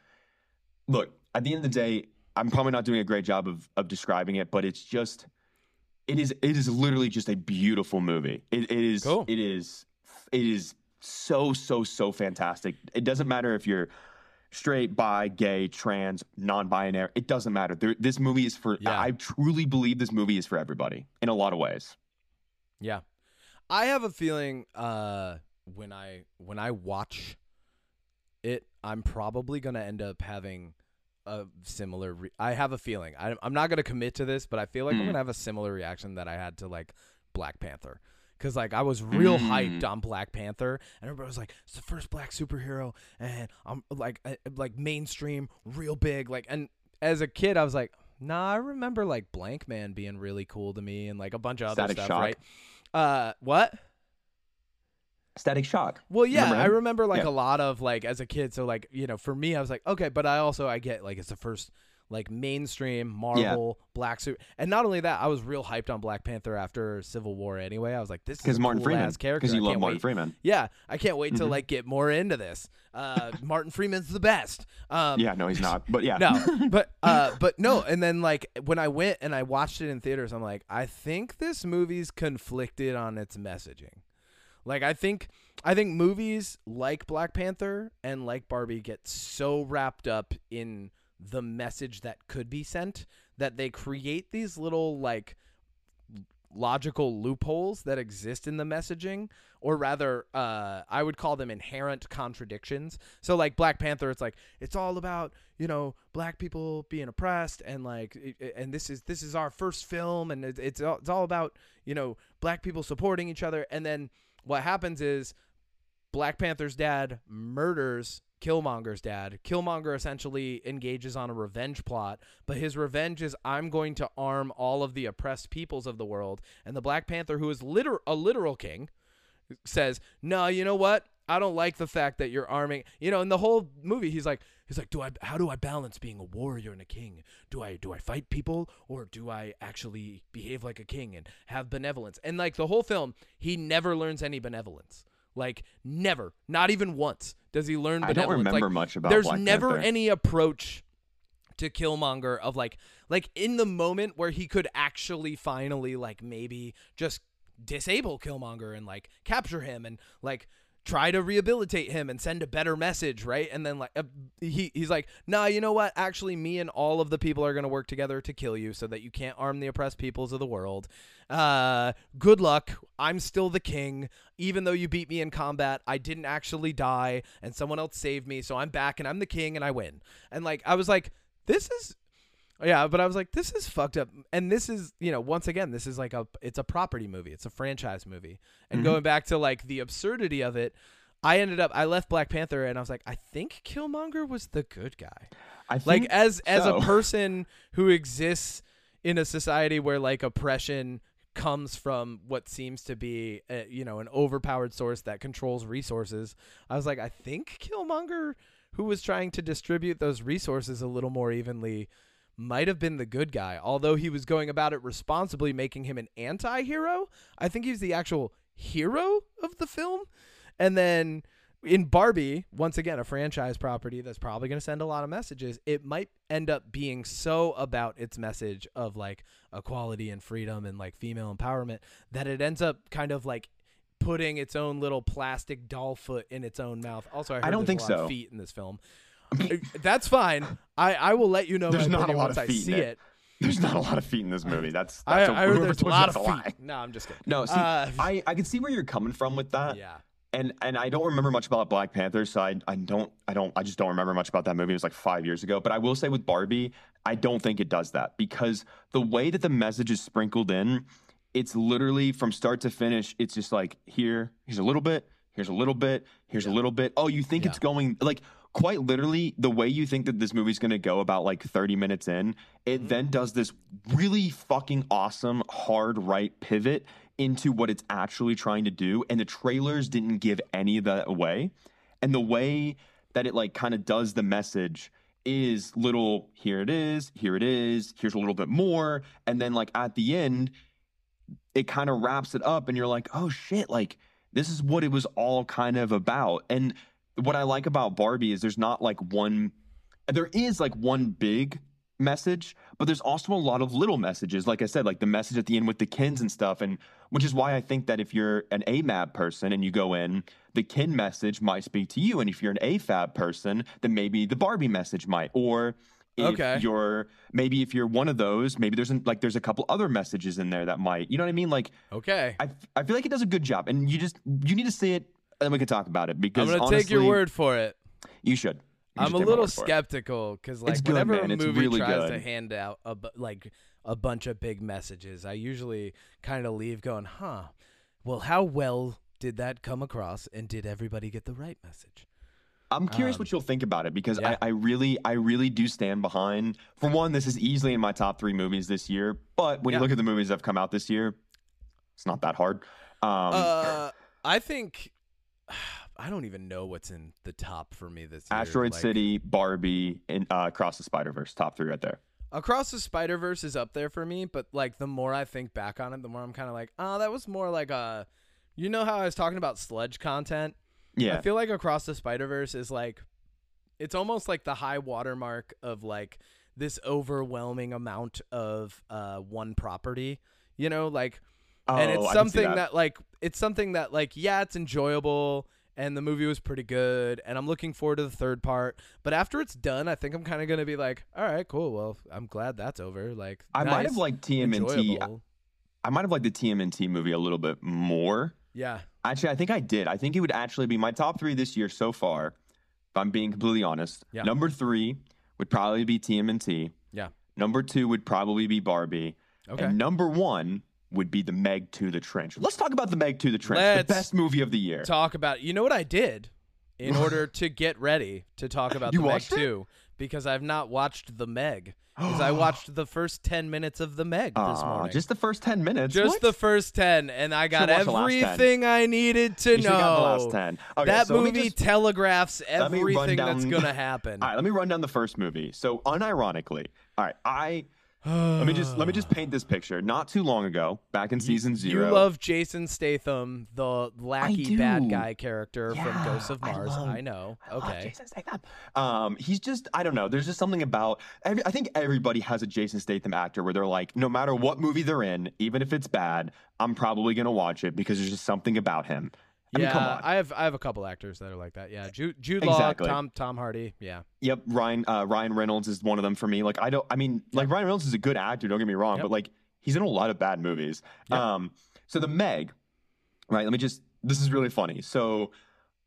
look, at the end of the day, I'm probably not doing a great job of of describing it, but it's just it is it is literally just a beautiful movie. It, it is Cool. it is it is so so so fantastic. It doesn't matter if you're straight, bi, gay, trans, non-binary. It doesn't matter. There, this movie is for. Yeah. I truly believe this movie is for everybody in a lot of ways. Yeah. I have a feeling uh when I when I watch it, I'm probably going to end up having a similar re- I have a feeling. I I'm not going to commit to this, but I feel like I'm Mm. going to have a similar reaction that I had to like Black Panther. Cause like I was real Mm. hyped on Black Panther, and everybody was like, "It's the first black superhero," and I'm like, uh, like mainstream, real big. Like, and as a kid, I was like, "Nah, I remember like Blankman being really cool to me, and like a bunch of other Static stuff, Shock. right?" Uh, what? Static Shock. Well, yeah, Remember I remember like Yeah. a lot of like as a kid. So like you know, for me, I was like, okay, but I also I get like it's the first like mainstream Marvel black suit, and not only that, I was real hyped on Black Panther after Civil War. Anyway, I was like, this is Because Martin cool Freeman. character. Because you love Martin wait. Freeman. Yeah, I can't wait to Mhm. like get more into this. Uh, Martin Freeman's the best. Um, yeah, no, he's not. But yeah. no, but uh, but no, and then like when I went and I watched it in theaters, I'm like, I think this movie's conflicted on its messaging. Like I think I think movies like Black Panther and like Barbie get so wrapped up in the message that could be sent that they create these little like logical loopholes that exist in the messaging or rather uh I would call them inherent contradictions. So like Black Panther it's like it's all about, you know, black people being oppressed and like and this is this is our first film and it's it's all, it's all about, you know, black people supporting each other and then what happens is Black Panther's dad murders Killmonger's dad. Killmonger essentially engages on a revenge plot, but his revenge is I'm going to arm all of the oppressed peoples of the world. And the Black Panther, who is liter- a literal king, says, "No, you know what? I don't like the fact that you're arming." You know, in the whole movie, he's like, he's like, "Do I? How do I balance being a warrior and a king? Do I do I fight people or do I actually behave like a king and have benevolence?" And like the whole film, he never learns any benevolence. Like never, not even once does he learn I don't remember Like, much about there's Black never Panther. any approach to Killmonger of like like in the moment where he could actually finally like maybe just disable Killmonger and like capture him and like try to rehabilitate him and send a better message, right? And then like uh, he he's like, "Nah, you know what? Actually me and all of the people are going to work together to kill you so that you can't arm the oppressed peoples of the world. Uh good luck. I'm still the king. Even though you beat me in combat, I didn't actually die and someone else saved me, so I'm back and I'm the king and I win." And like I was like, "This is yeah, but I was like, this is fucked up. And this is, you know, once again, this is like a, it's a property movie. It's a franchise movie. And Mhm. going back to like the absurdity of it, I ended up, I left Black Panther and I was like, I think Killmonger was the good guy. I think Like as as a person who exists in a society where like oppression comes from what seems to be, a, you know, an overpowered source that controls resources. I was like, I think Killmonger, who was trying to distribute those resources a little more evenly, might have been the good guy. Although he was going about it responsibly, making him an anti-hero. I think he's the actual hero of the film. And then in Barbie, once again, a franchise property that's probably going to send a lot of messages, it might end up being so about its message of like equality and freedom and like female empowerment that it ends up kind of like putting its own little plastic doll foot in its own mouth. Also, I, heard don't think so. Feet in this film. That's fine. I, I will let you know There's not a lot of I feet in see it. it. There's not a lot of feet in this movie. That's, I, that's a, I heard whoever there's a lot of a lie. feet. No, I'm just kidding. No, see, Uh, I, I can see where you're coming from with that. yeah. and and I don't remember much about Black Panther, so I, I don't I don't I just don't remember much about that movie. It was like five years ago. But I will say with Barbie, I don't think it does that because the way that the message is sprinkled in, it's literally from start to finish. It's just like here, here's a little bit, here's a little bit, here's a little bit. Oh, you think Yeah. it's going like quite literally the way you think that this movie's going to go about like 30 minutes in it then mm. does this really fucking awesome hard right pivot into what it's actually trying to do and the trailers didn't give any of that away. And the way that it like kind of does the message is little here it is here it is here's a little bit more and then like at the end it kind of wraps it up and you're like oh shit like this is what it was all kind of about. And what i like about barbie is there's not like one there is like one big message but there's also a lot of little messages like i said like the message at the end with the Kens and stuff and which is why i think that if you're an amab person and you go in the Ken message might speak to you and if you're an afab person then maybe the barbie message might or if Okay. you're maybe if you're one of those maybe there's an, like there's a couple other messages in there that might you know what i mean like Okay. I, I feel like it does a good job and you just you need to see it then we can talk about it because I'm gonna honestly, take your word for it. you should You I'm should a little word for it. skeptical because like It's good, whenever a movie really tries to hand out a like a bunch of big messages, I usually kind of leave going, "Huh? Well, how well did that come across, and did everybody get the right message?" I'm curious Um, what you'll think about it because yeah. I, I really, I really do stand behind. For one, this is easily in my top three movies this year. But when Yeah. you look at the movies that have come out this year, it's not that hard. Um, uh, I think I don't even know what's in the top for me this year. Asteroid like- City, Barbie, and uh, Across the Spider Verse, top three right there. Across the Spider Verse is up there for me, but like the more I think back on it, the more I'm kind of like, oh, that was more like a, you know how I was talking about sludge content. Yeah, I feel like Across the Spider Verse is like, it's almost like the high watermark of like this overwhelming amount of uh one property. You know, like, and Oh, it's I can see something that. that like it's something that like yeah, it's enjoyable. And the movie was pretty good, and I'm looking forward to the third part. But after it's done, I think I'm kind of gonna be like, "All right, cool. Well, I'm glad that's over." Like, I might have liked TMNT. enjoyable. I might have liked the TMNT movie a little bit more. Yeah, Actually, I think I did. I think it would actually be my top three this year so far. If I'm being completely honest, Yeah. number three would probably be TMNT. yeah. Number two would probably be Barbie. Okay. And number one would be the Meg to the Trench. Let's talk about the Meg to the Trench, Let's the best movie of the year. talk about you know what I did in order to get ready to talk about You the Meg watched 2 because I've not watched the Meg. Because I watched the first 10 minutes of the Meg this Aw, morning. just the first 10 minutes. Just What? the first 10 and I got Should've watched the last 10. everything I needed to You know. should've got the last 10. Okay, that so movie just- telegraphs let me run everything that's going to happen. All right, let me run down the first movie. So, unironically, all right, I let me just let me just paint this picture. Not too long ago, back in season zero, You love Jason Statham, the lackey bad guy character from Ghosts of I Mars. love- I know. I okay. Jason Statham. Um, he's just I don't know. There's just something about. Every, I think everybody has a Jason Statham actor where they're like, no matter what movie they're in, even if it's bad, I'm probably gonna watch it because there's just something about him. I yeah, mean, come on. I have I have a couple actors that are like that. Yeah, Jude, Jude Law, Exactly. Tom Tom Hardy. Yeah, Yep, Ryan uh, Ryan Reynolds is one of them for me. Like I don't. I mean, like Ryan Reynolds is a good actor. Don't get me wrong, Yep. but like he's in a lot of bad movies. Yep. Um, so the Meg, right? Let me just. This is really funny. So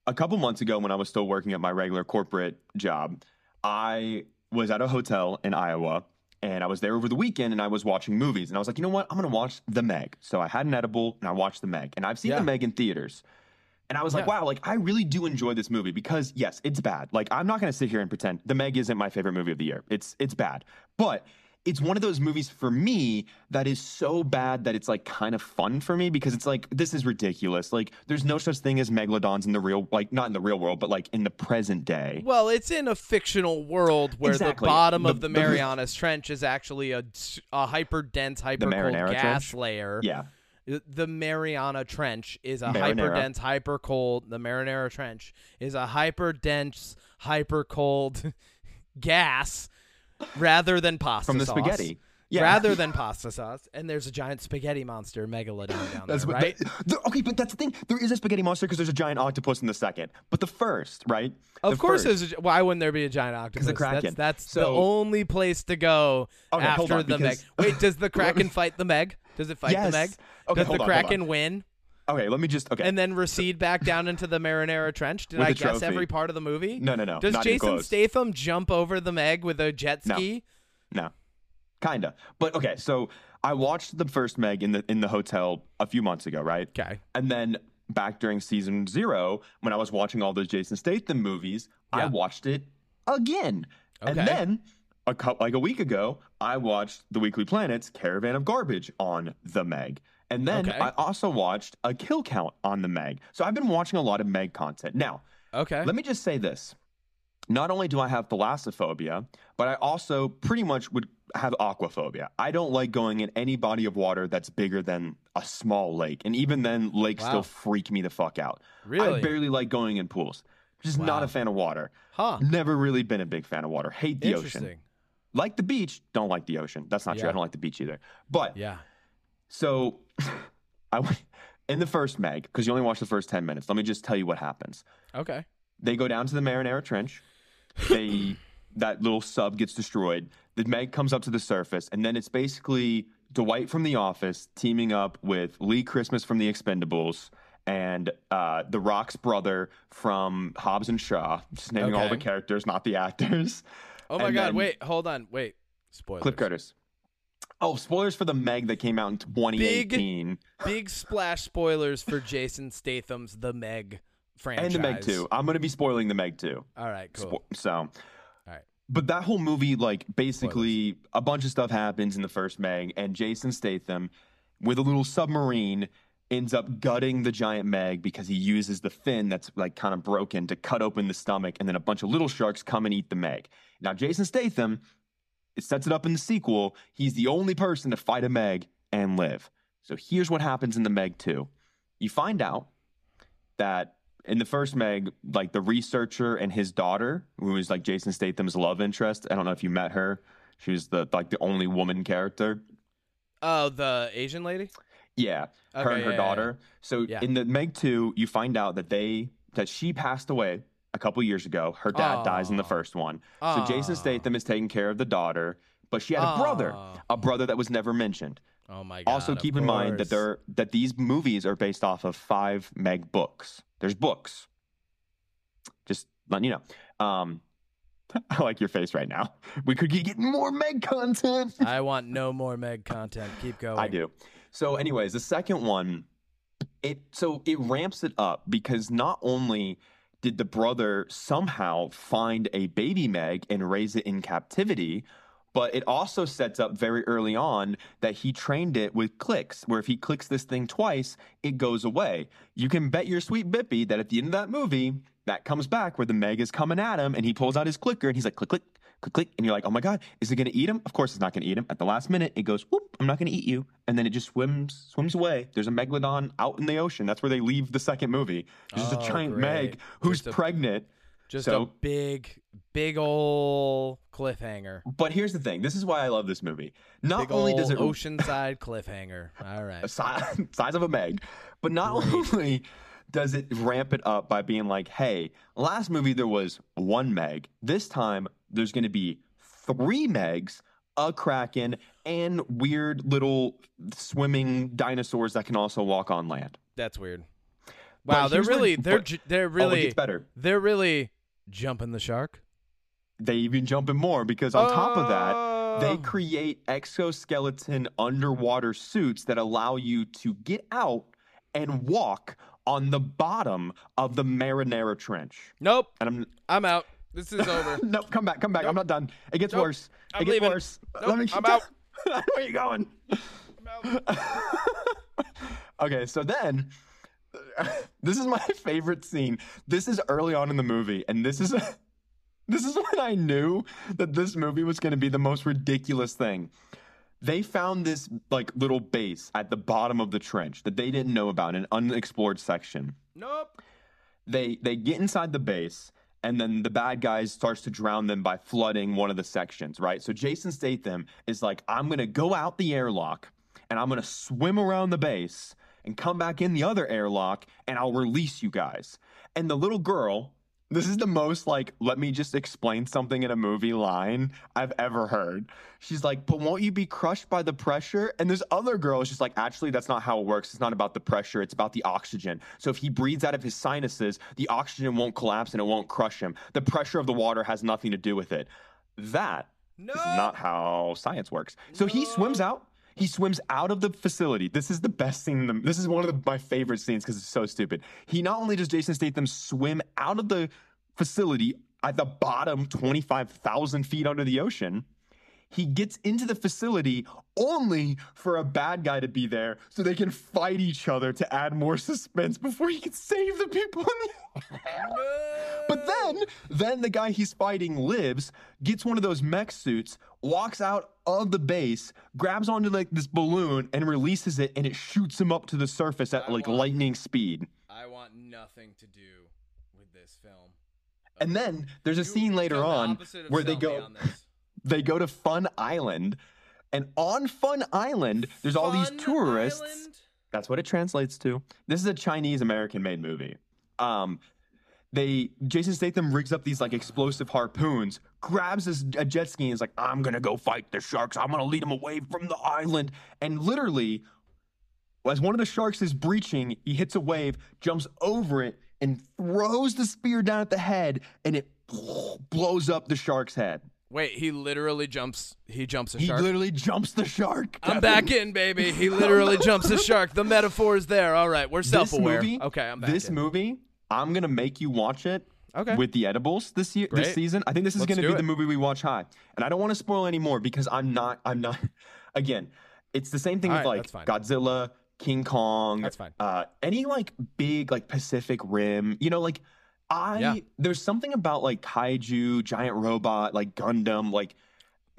a couple months ago, when I was still working at my regular corporate job, I was at a hotel in Iowa. And I was there over the weekend and I was watching movies. And I was like, you know what? I'm going to watch The Meg. So I had an edible and I watched The Meg. And I've seen Yeah. The Meg in theaters. And I was like, Yeah. wow, like I really do enjoy this movie because yes, it's bad. Like I'm not going to sit here and pretend The Meg isn't my favorite movie of the year. It's it's bad. But it's one of those movies for me that is so bad that it's like kind of fun for me because it's like this is ridiculous. Like there's no such thing as megalodons in the real like not in the real world, but like in the present day. well, it's in a fictional world where Exactly. the bottom The- of the the- Marianas Trench is actually a, a hyper dense, hyper cold gas Trench? layer. Yeah. The Mariana Trench is a hyper dense, hyper cold. The Marinara Trench is a hyper dense, hyper cold gas rather than pasta From the sauce. spaghetti. Yeah. Rather than pasta sauce, and there's a giant spaghetti monster megalodon down That's there, what, right? that- okay, but that's the thing. There is a spaghetti monster because there's a giant octopus in the second. But the first, right? Of The course, first- there's a, why wouldn't there be a giant octopus? the Kraken. That's, that's the only place to go Okay, after on, the Meg. Wait, does the Kraken fight the Meg? Does it fight Yes. the Meg? Okay, does the on, Kraken win? Okay, let me just okay. and then recede back down into the Marinara Trench? Did I guess every part of the movie? no, no, no. Does Jason. Statham jump over the Meg with a jet ski? No, no. kinda. But okay, so I watched the first Meg in the in the hotel a few months ago, right? Okay. And then back during season zero, when I was watching all those Jason Statham movies, I watched it again. And Okay. then a cou- like a week ago, I watched the Weekly Planet's Caravan of Garbage on the Meg. And then Okay. I also watched a kill count on the Meg. So I've been watching a lot of Meg content. Now, Okay. let me just say this. Not only do I have thalassophobia, but I also pretty much would have aquaphobia. I don't like going in any body of water that's bigger than a small lake. And even then, lakes Wow. still freak me the fuck out. Really? I barely like going in pools. Just not a fan of water. huh. Never really been a big fan of water. Hate the ocean. Like the beach, don't like the ocean. That's not true. I don't like the beach either. But Yeah. so I went in the first Meg, because you only watch the first 10 minutes. Let me just tell you what happens Okay. they go down to the Marinara Trench. They that little sub gets destroyed. The Meg comes up to the surface, and then it's basically Dwight from The Office teaming up with Lee Christmas from The Expendables and uh, The Rock's brother from Hobbs and Shaw. Just naming all the characters, not the actors. Oh my And God! Wait, hold on. Wait. Spoilers. Cliff Curtis. Oh, spoilers for the Meg that came out in 2018 Big splash spoilers for Jason Statham's The Meg franchise. and the Meg 2. I'm going to be spoiling the Meg 2. All right. Cool. Spo- so, right. But that whole movie, like, basically, a bunch of stuff happens in the first Meg, and Jason Statham, with a little submarine, ends up gutting the giant Meg because he uses the fin that's like kind of broken to cut open the stomach, and then a bunch of little sharks come and eat the Meg. Now, Jason Statham, it sets it up in the sequel. He's the only person to fight a Meg and live. So here's what happens in the Meg 2. You find out that in the first Meg, like the researcher and his daughter, who is like Jason Statham's love interest. I don't know if you met her. She was the like the only woman character. Oh, the Asian lady. Yeah, her and her yeah, yeah, daughter. So Yeah. in the Meg 2, you find out that they that she passed away a couple years ago. Her dad dies in the first one. So Jason Statham is taking care of the daughter, but she had a brother, a brother that was never mentioned. Oh my God. Also, keep in mind that course. they're that these movies are based off of five Meg books. There's books. Just letting you know. Um, I like your face right now. We could get more Meg content. I want no more Meg content. Keep going. I do. So, anyways, the second one, it so it ramps it up because not only did the brother somehow find a baby Meg and raise it in captivity, but it also sets up very early on that he trained it with clicks, where if he clicks this thing twice, it goes away. You can bet your sweet Bippy that at the end of that movie, that comes back where the Meg is coming at him and he pulls out his clicker and he's like, click, click, click, click. And you're like, oh my God, is it going to eat him? Of course it's not going to eat him. At the last minute, it goes, whoop, I'm not going to eat you. And then it just swims, swims away. There's a Megalodon out in the ocean. That's where they leave the second movie. There's just Oh, a giant great. Meg who's Just a- pregnant. Just So- a big, big old cliffhanger. But here's the thing. This is why I love this movie. Not Big only does it oceanside cliffhanger. All right. size, size of a meg. But not only does it ramp it up by being like, hey, last movie there was one meg. This time there's going to be three megs, a kraken, and weird little swimming dinosaurs that can also walk on land. That's weird. Wow, they're really, they're, but- ju- they're Oh, really, gets better. they're really jumping the shark. They even jump in more because on top of that, they Oh. create exoskeleton underwater suits that allow you to get out and walk on the bottom of the Marinara Trench. Nope, And I'm I'm out. This is over. nope, come back, come back. I'm not done. It gets Nope. worse. It I'm gets leaving. worse. Nope, me I'm out. Where are you going? I'm out. okay, so then this is my favorite scene. This is early on in the movie, and this is this is when I knew that this movie was going to be the most ridiculous thing. They found this like little base at the bottom of the trench that they didn't know about, an unexplored section. Nope. They they get inside the base and then the bad guys starts to drown them by flooding one of the sections, right? So Jason Statham is like, I'm gonna go out the airlock and I'm gonna swim around the base and come back in the other airlock and I'll release you guys. And the little girl This is the most like, let me just explain something in a movie line I've ever heard. She's like, but won't you be crushed by the pressure? And this other girl is just like, actually, that's not how it works. It's not about the pressure, it's about the oxygen. So if he breathes out of his sinuses, the oxygen won't collapse and it won't crush him. The pressure of the water has nothing to do with it. That No. is not how science works. So he swims out. He swims out of the facility. This is the best scene. In the, this is one of the, my favorite scenes because it's so stupid. He not only does Jason Statham swim out of the facility at the bottom, 25,000 feet under the ocean, he gets into the facility only for a bad guy to be there so they can fight each other to add more suspense before he can save the people in the but then, then the guy he's fighting lives, gets one of those mech suits, walks out of the base, grabs onto like this balloon and releases it, and it shoots him up to the surface at I like want- lightning speed. I want nothing to do with this film. And then there's a scene later film the on where they go on they go to Fun Island, and on Fun Island there's all these tourists. Island? That's what it translates to. This is a Chinese American made movie. Um, they Jason Statham rigs up these like explosive harpoons, grabs his a jet ski, and is like, "I'm gonna go fight the sharks. I'm gonna lead them away from the island." And literally, as one of the sharks is breaching, he hits a wave, jumps over it, and throws the spear down at the head, and it blows up the shark's head. Wait, he literally jumps. He jumps a He shark. He literally jumps the shark. I'm back in, baby. He literally jumps a shark. The metaphor is there. All right, we're This self-aware. movie, okay, I'm back This in. movie, I'm gonna make you watch it Okay. with the edibles this year, Great. this season. I think this is Let's gonna be it. the movie we watch high, and I don't want to spoil any more because I'm not. I'm not. Again, it's the same thing All with right, like. Godzilla, King Kong. That's fine. Uh, any like big like Pacific Rim. You know, like I Yeah. there's something about like kaiju, giant robot, like Gundam, like.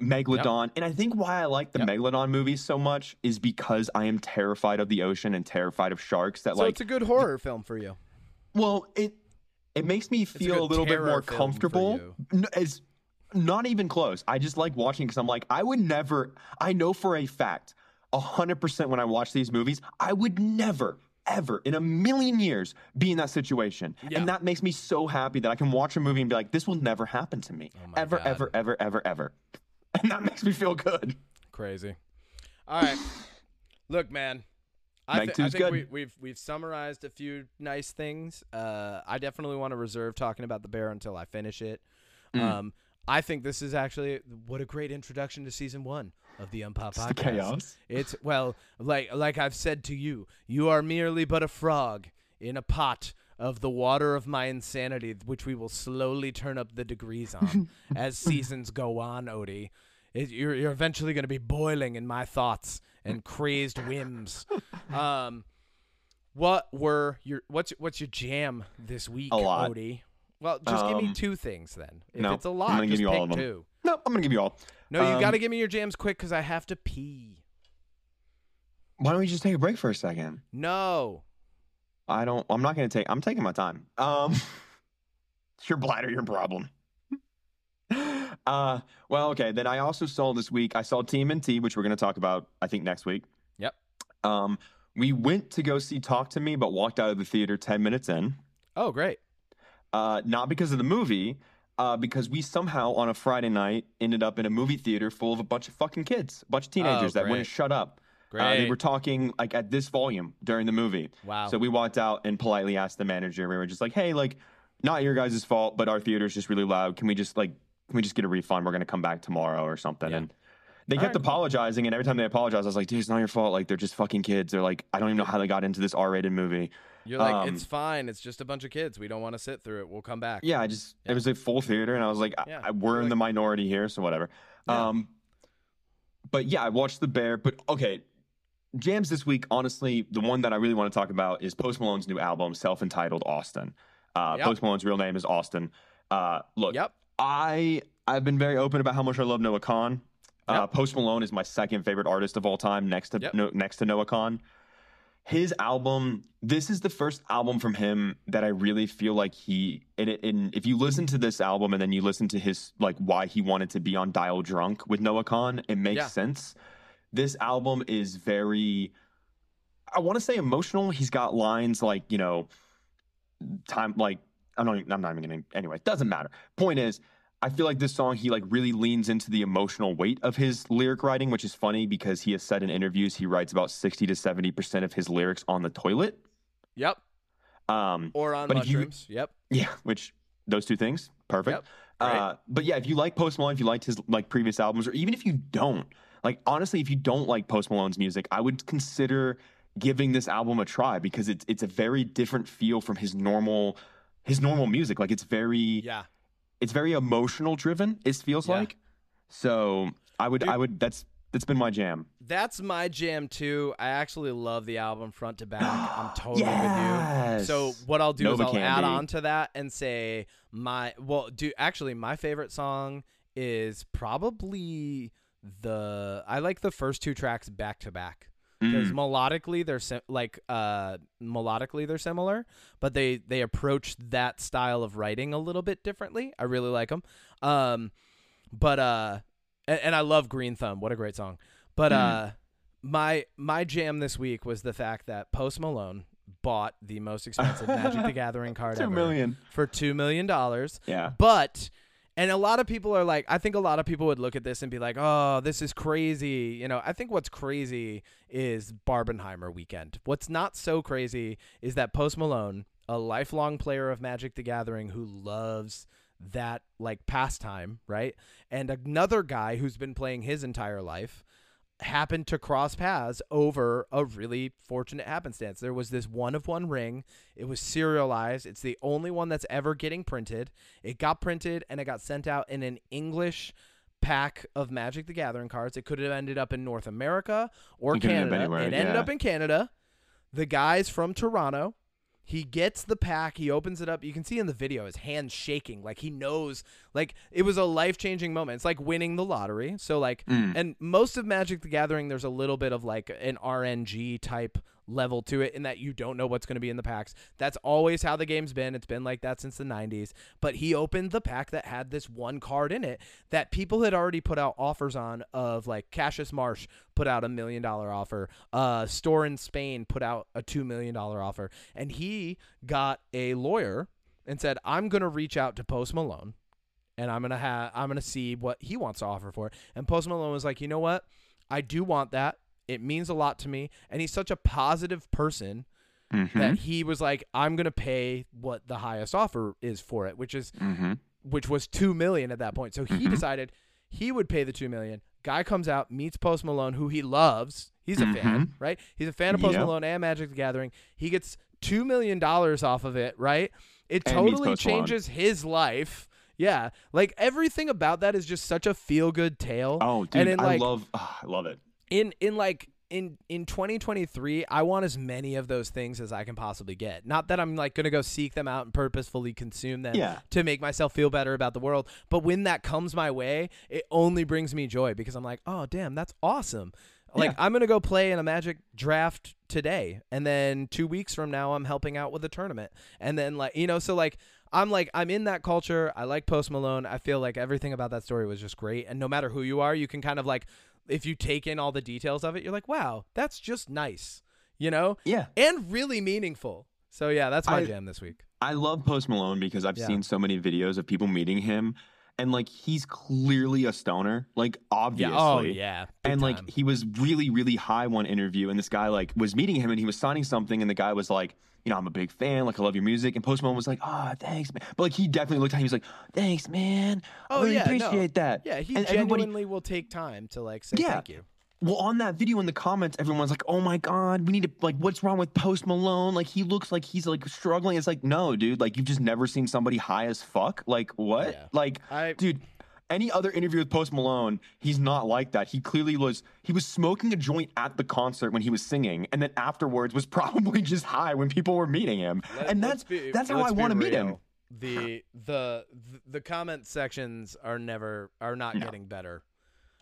Megalodon, and I think why I like the Yep. Megalodon movies so much is because I am terrified of the ocean and terrified of sharks. That so like it's a good horror film for you. Well, it it makes me a feel a, good little bit more comfortable. It's not even close. I just like watching because I'm like, I would never. I know for a fact, hundred percent when I watch these movies, I would never. Ever in a million years be in that situation. Yeah. And that makes me so happy that I can watch a movie and be like, this will never happen to me. Oh ever, God. ever, ever, ever, ever. And that makes me feel good. Crazy. All right. Look, man. I, thi- I think good. we, we've we've summarized a few nice things. Uh, I definitely want to reserve talking about the bear until I finish it. Mm. Um, I think this is actually what a great introduction to season one of the Unpop It's podcast. the chaos. It's well, like like I've said to you, you are merely but a frog in a pot of the water of my insanity, which we will slowly turn up the degrees on as seasons go on, Odie. It, you're you're eventually going to be boiling in my thoughts and crazed whims. Um, what were your what's what's your jam this week, A lot. Odie? Well, just give me Um, two things then. If no, it's a I'm lot, gonna give you all of 'em. two. No, I'm gonna give you all. No, you Um, got to give me your jams quick because I have to pee. Why don't we just take a break for a second? No. I don't. I'm not gonna take. I'm taking my time. Um, your bladder, your problem. uh, well, okay. Then I also saw this week. I saw team TMNT, which we're gonna talk about. I think next week. Um, we went to go see Talk to Me, but walked out of the theater ten minutes in. Oh, great. Uh, not because of the movie. Uh, because we somehow on a Friday night ended up in a movie theater full of a bunch of fucking kids, a bunch of teenagers that great. wouldn't shut up. Uh, they were talking like at this volume during the movie. wow. So we walked out and politely asked the manager. We were just like, "Hey, like, not your guys' fault, but our theater's just really loud. Can we just like, can we just get a refund? We're gonna come back tomorrow or something." Yeah. And they kept right, cool. apologizing, and every time they apologized, I was like, "Dude, it's not your fault. Like, they're just fucking kids. They're like, I don't even know how they got into this R-rated movie." You're like, um, it's fine. It's just a bunch of kids. We don't want to sit through it. We'll come back. Yeah, I just Yeah. it was a full theater, and I was like, Yeah, I, we're you're in like- the minority here, so whatever. Yeah. Um, but yeah, I watched The Bear. But okay, jams this week. Honestly, the one that I really want to talk about is Post Malone's new album, self-entitled Austin. Uh, Yep. Post Malone's real name is Austin. Uh, look, Yep. I I've been very open about how much I love Noah Kahan. Uh, Post Malone is my second favorite artist of all time, next to Yep. no, next to Noah Kahan. His album, this is the first album from him that I really feel like he. And, and if you listen to this album and then you listen to his like why he wanted to be on Dial Drunk with Noah Kahan, it makes Yeah. sense. This album is very, I want to say emotional. He's got lines like you know, time like I'm not. I'm not even gonna. Anyway, doesn't matter. Point is, I feel like this song he like really leans into the emotional weight of his lyric writing, which is funny because he has said in interviews he writes about 60 to 70 percent of his lyrics on the toilet. Yep. Um, Or on But if you- mushrooms. Yep. yeah, which those two things, perfect. Yep. Right. Uh, but yeah, if you like Post Malone, if you liked his like previous albums, or even if you don't, like honestly, if you don't like Post Malone's music, I would consider giving this album a try because it's it's a very different feel from his normal his normal music. Like it's very Yeah. It's very emotional driven. It feels Yeah. like. So I would Dude. I would that's that's been my jam. That's my jam too. I actually love the album front to back. I'm totally with you. So what I'll do Nova is I'll add on to that and say my well, do actually my favorite song is probably the I like the first two tracks back to back because Mm. melodically they're sim- like uh melodically they're similar, but they they approach that style of writing a little bit differently. I really like them. Um, but uh, and, and I love Green Thumb. What a great song. But Mm. uh, my my jam this week was the fact that Post Malone bought the most expensive Magic the Gathering card Two ever million. for two million dollars. Yeah. But and a lot of people are like, I think a lot of people would look at this and be like, "Oh, this is crazy." You know, I think what's crazy is Barbenheimer weekend. What's not so crazy is that Post Malone, a lifelong player of Magic the Gathering who loves that like pastime, right? And another guy who's been playing his entire life happened to cross paths over a really fortunate happenstance. There was this one of one ring. It was serialized. It's the only one that's ever getting printed. It got printed and it got sent out in an English pack of Magic the Gathering cards. It could have ended up in North America or It could end up Canada. anywhere, it ended yeah. up in Canada. The guy's from Toronto. He gets the pack, he opens it up. You can see in the video his hands shaking like he knows like it was a life-changing moment. It's like winning the lottery. So like Mm. and most of Magic the Gathering there's a little bit of like an RNG type level to it in that you don't know what's going to be in the packs. That's always how the game's been. It's been like that since the 90s. But he opened the pack that had this one card in it that people had already put out offers on of like Cassius Marsh put out a million dollar offer. Uh store in Spain put out a 2 million dollar offer and he got a lawyer and said, "I'm going to reach out to Post Malone and I'm gonna have I'm gonna see what he wants to offer for it. And Post Malone was like, you know what, I do want that. It means a lot to me, and he's such a positive person Mhm. that he was like, I'm gonna pay what the highest offer is for it, which is Mhm. which was two million at that point. So he Mhm. decided he would pay the two million. Guy comes out, meets Post Malone, who he loves. He's a fan, right? He's a fan of Post Yep. Malone and Magic the Gathering. He gets two million dollars off of it, right? It And totally changes his life. Yeah, like everything about that is just such a feel good tale. Oh, dude, and in I love I love it. In in like in in 2023 i want as many of those things as i can possibly get. Not that i'm like gonna go seek them out and purposefully consume them Yeah. to make myself feel better about the world but when that comes my way it only brings me joy because i'm like oh damn that's awesome. Like Yeah. i'm gonna go play in a magic draft today and then two weeks from now i'm helping out with a tournament. And then like you know so like i'm like i'm in that culture. I like post malone. I feel like everything about that story was just great. And no matter who you are you can kind of like if you take in all the details of it you're like wow that's just nice you know Yeah. and really meaningful so yeah that's my I- jam this week I love Post Malone because I've Yeah. seen so many videos of people meeting him and like he's clearly a stoner, like obviously. yeah oh yeah and like time. he was really really high one interview and this guy like was meeting him and he was signing something and the guy was like you know i'm a big fan like i love your music. And post malone was like oh thanks man. But like he definitely looked at him he was like thanks man. I Oh, really yeah, no. appreciate that. Yeah he and genuinely everybody will take time to like say Yeah. thank you. Well on that video in the comments everyone's like oh my god we need to like what's wrong with post malone like he looks like he's like struggling. It's like no dude like you've just never seen somebody high as fuck. Like what? Yeah. like i dude any other interview with post malone he's not like that he clearly was he was smoking a joint at the concert when he was singing and then afterwards was probably just high when people were meeting him Let- and that's be- that's how i want to meet him. The the the comment sections are never are not No. getting better.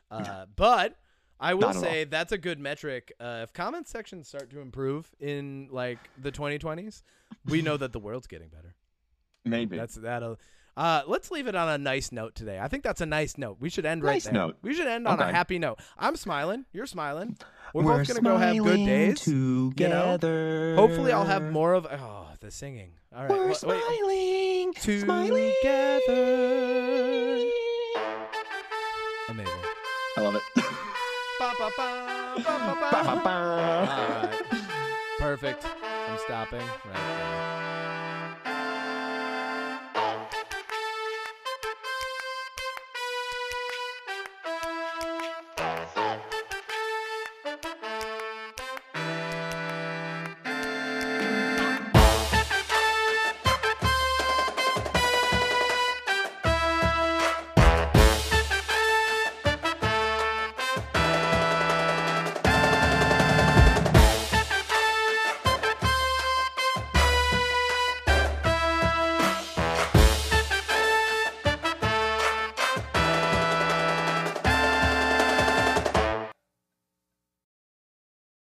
Uh, but I will say that's a good metric. Uh, if comment sections start to improve in like the 2020s, we know that the world's getting better. maybe That's that'll. Uh, let's leave it on a nice note today. I think that's a nice note. We should end right Nice there. note. We should end on a happy note. I'm smiling. You're smiling. We're, both gonna go have good days. together Hopefully, I'll have more of. Oh, the singing. All right. we're wait- wait. smiling Smiley. together. Amazing. I love it. Ba, ba, ba, ba, ba, ba. Ba, ba, ba. All right. Perfect. I'm stopping right there.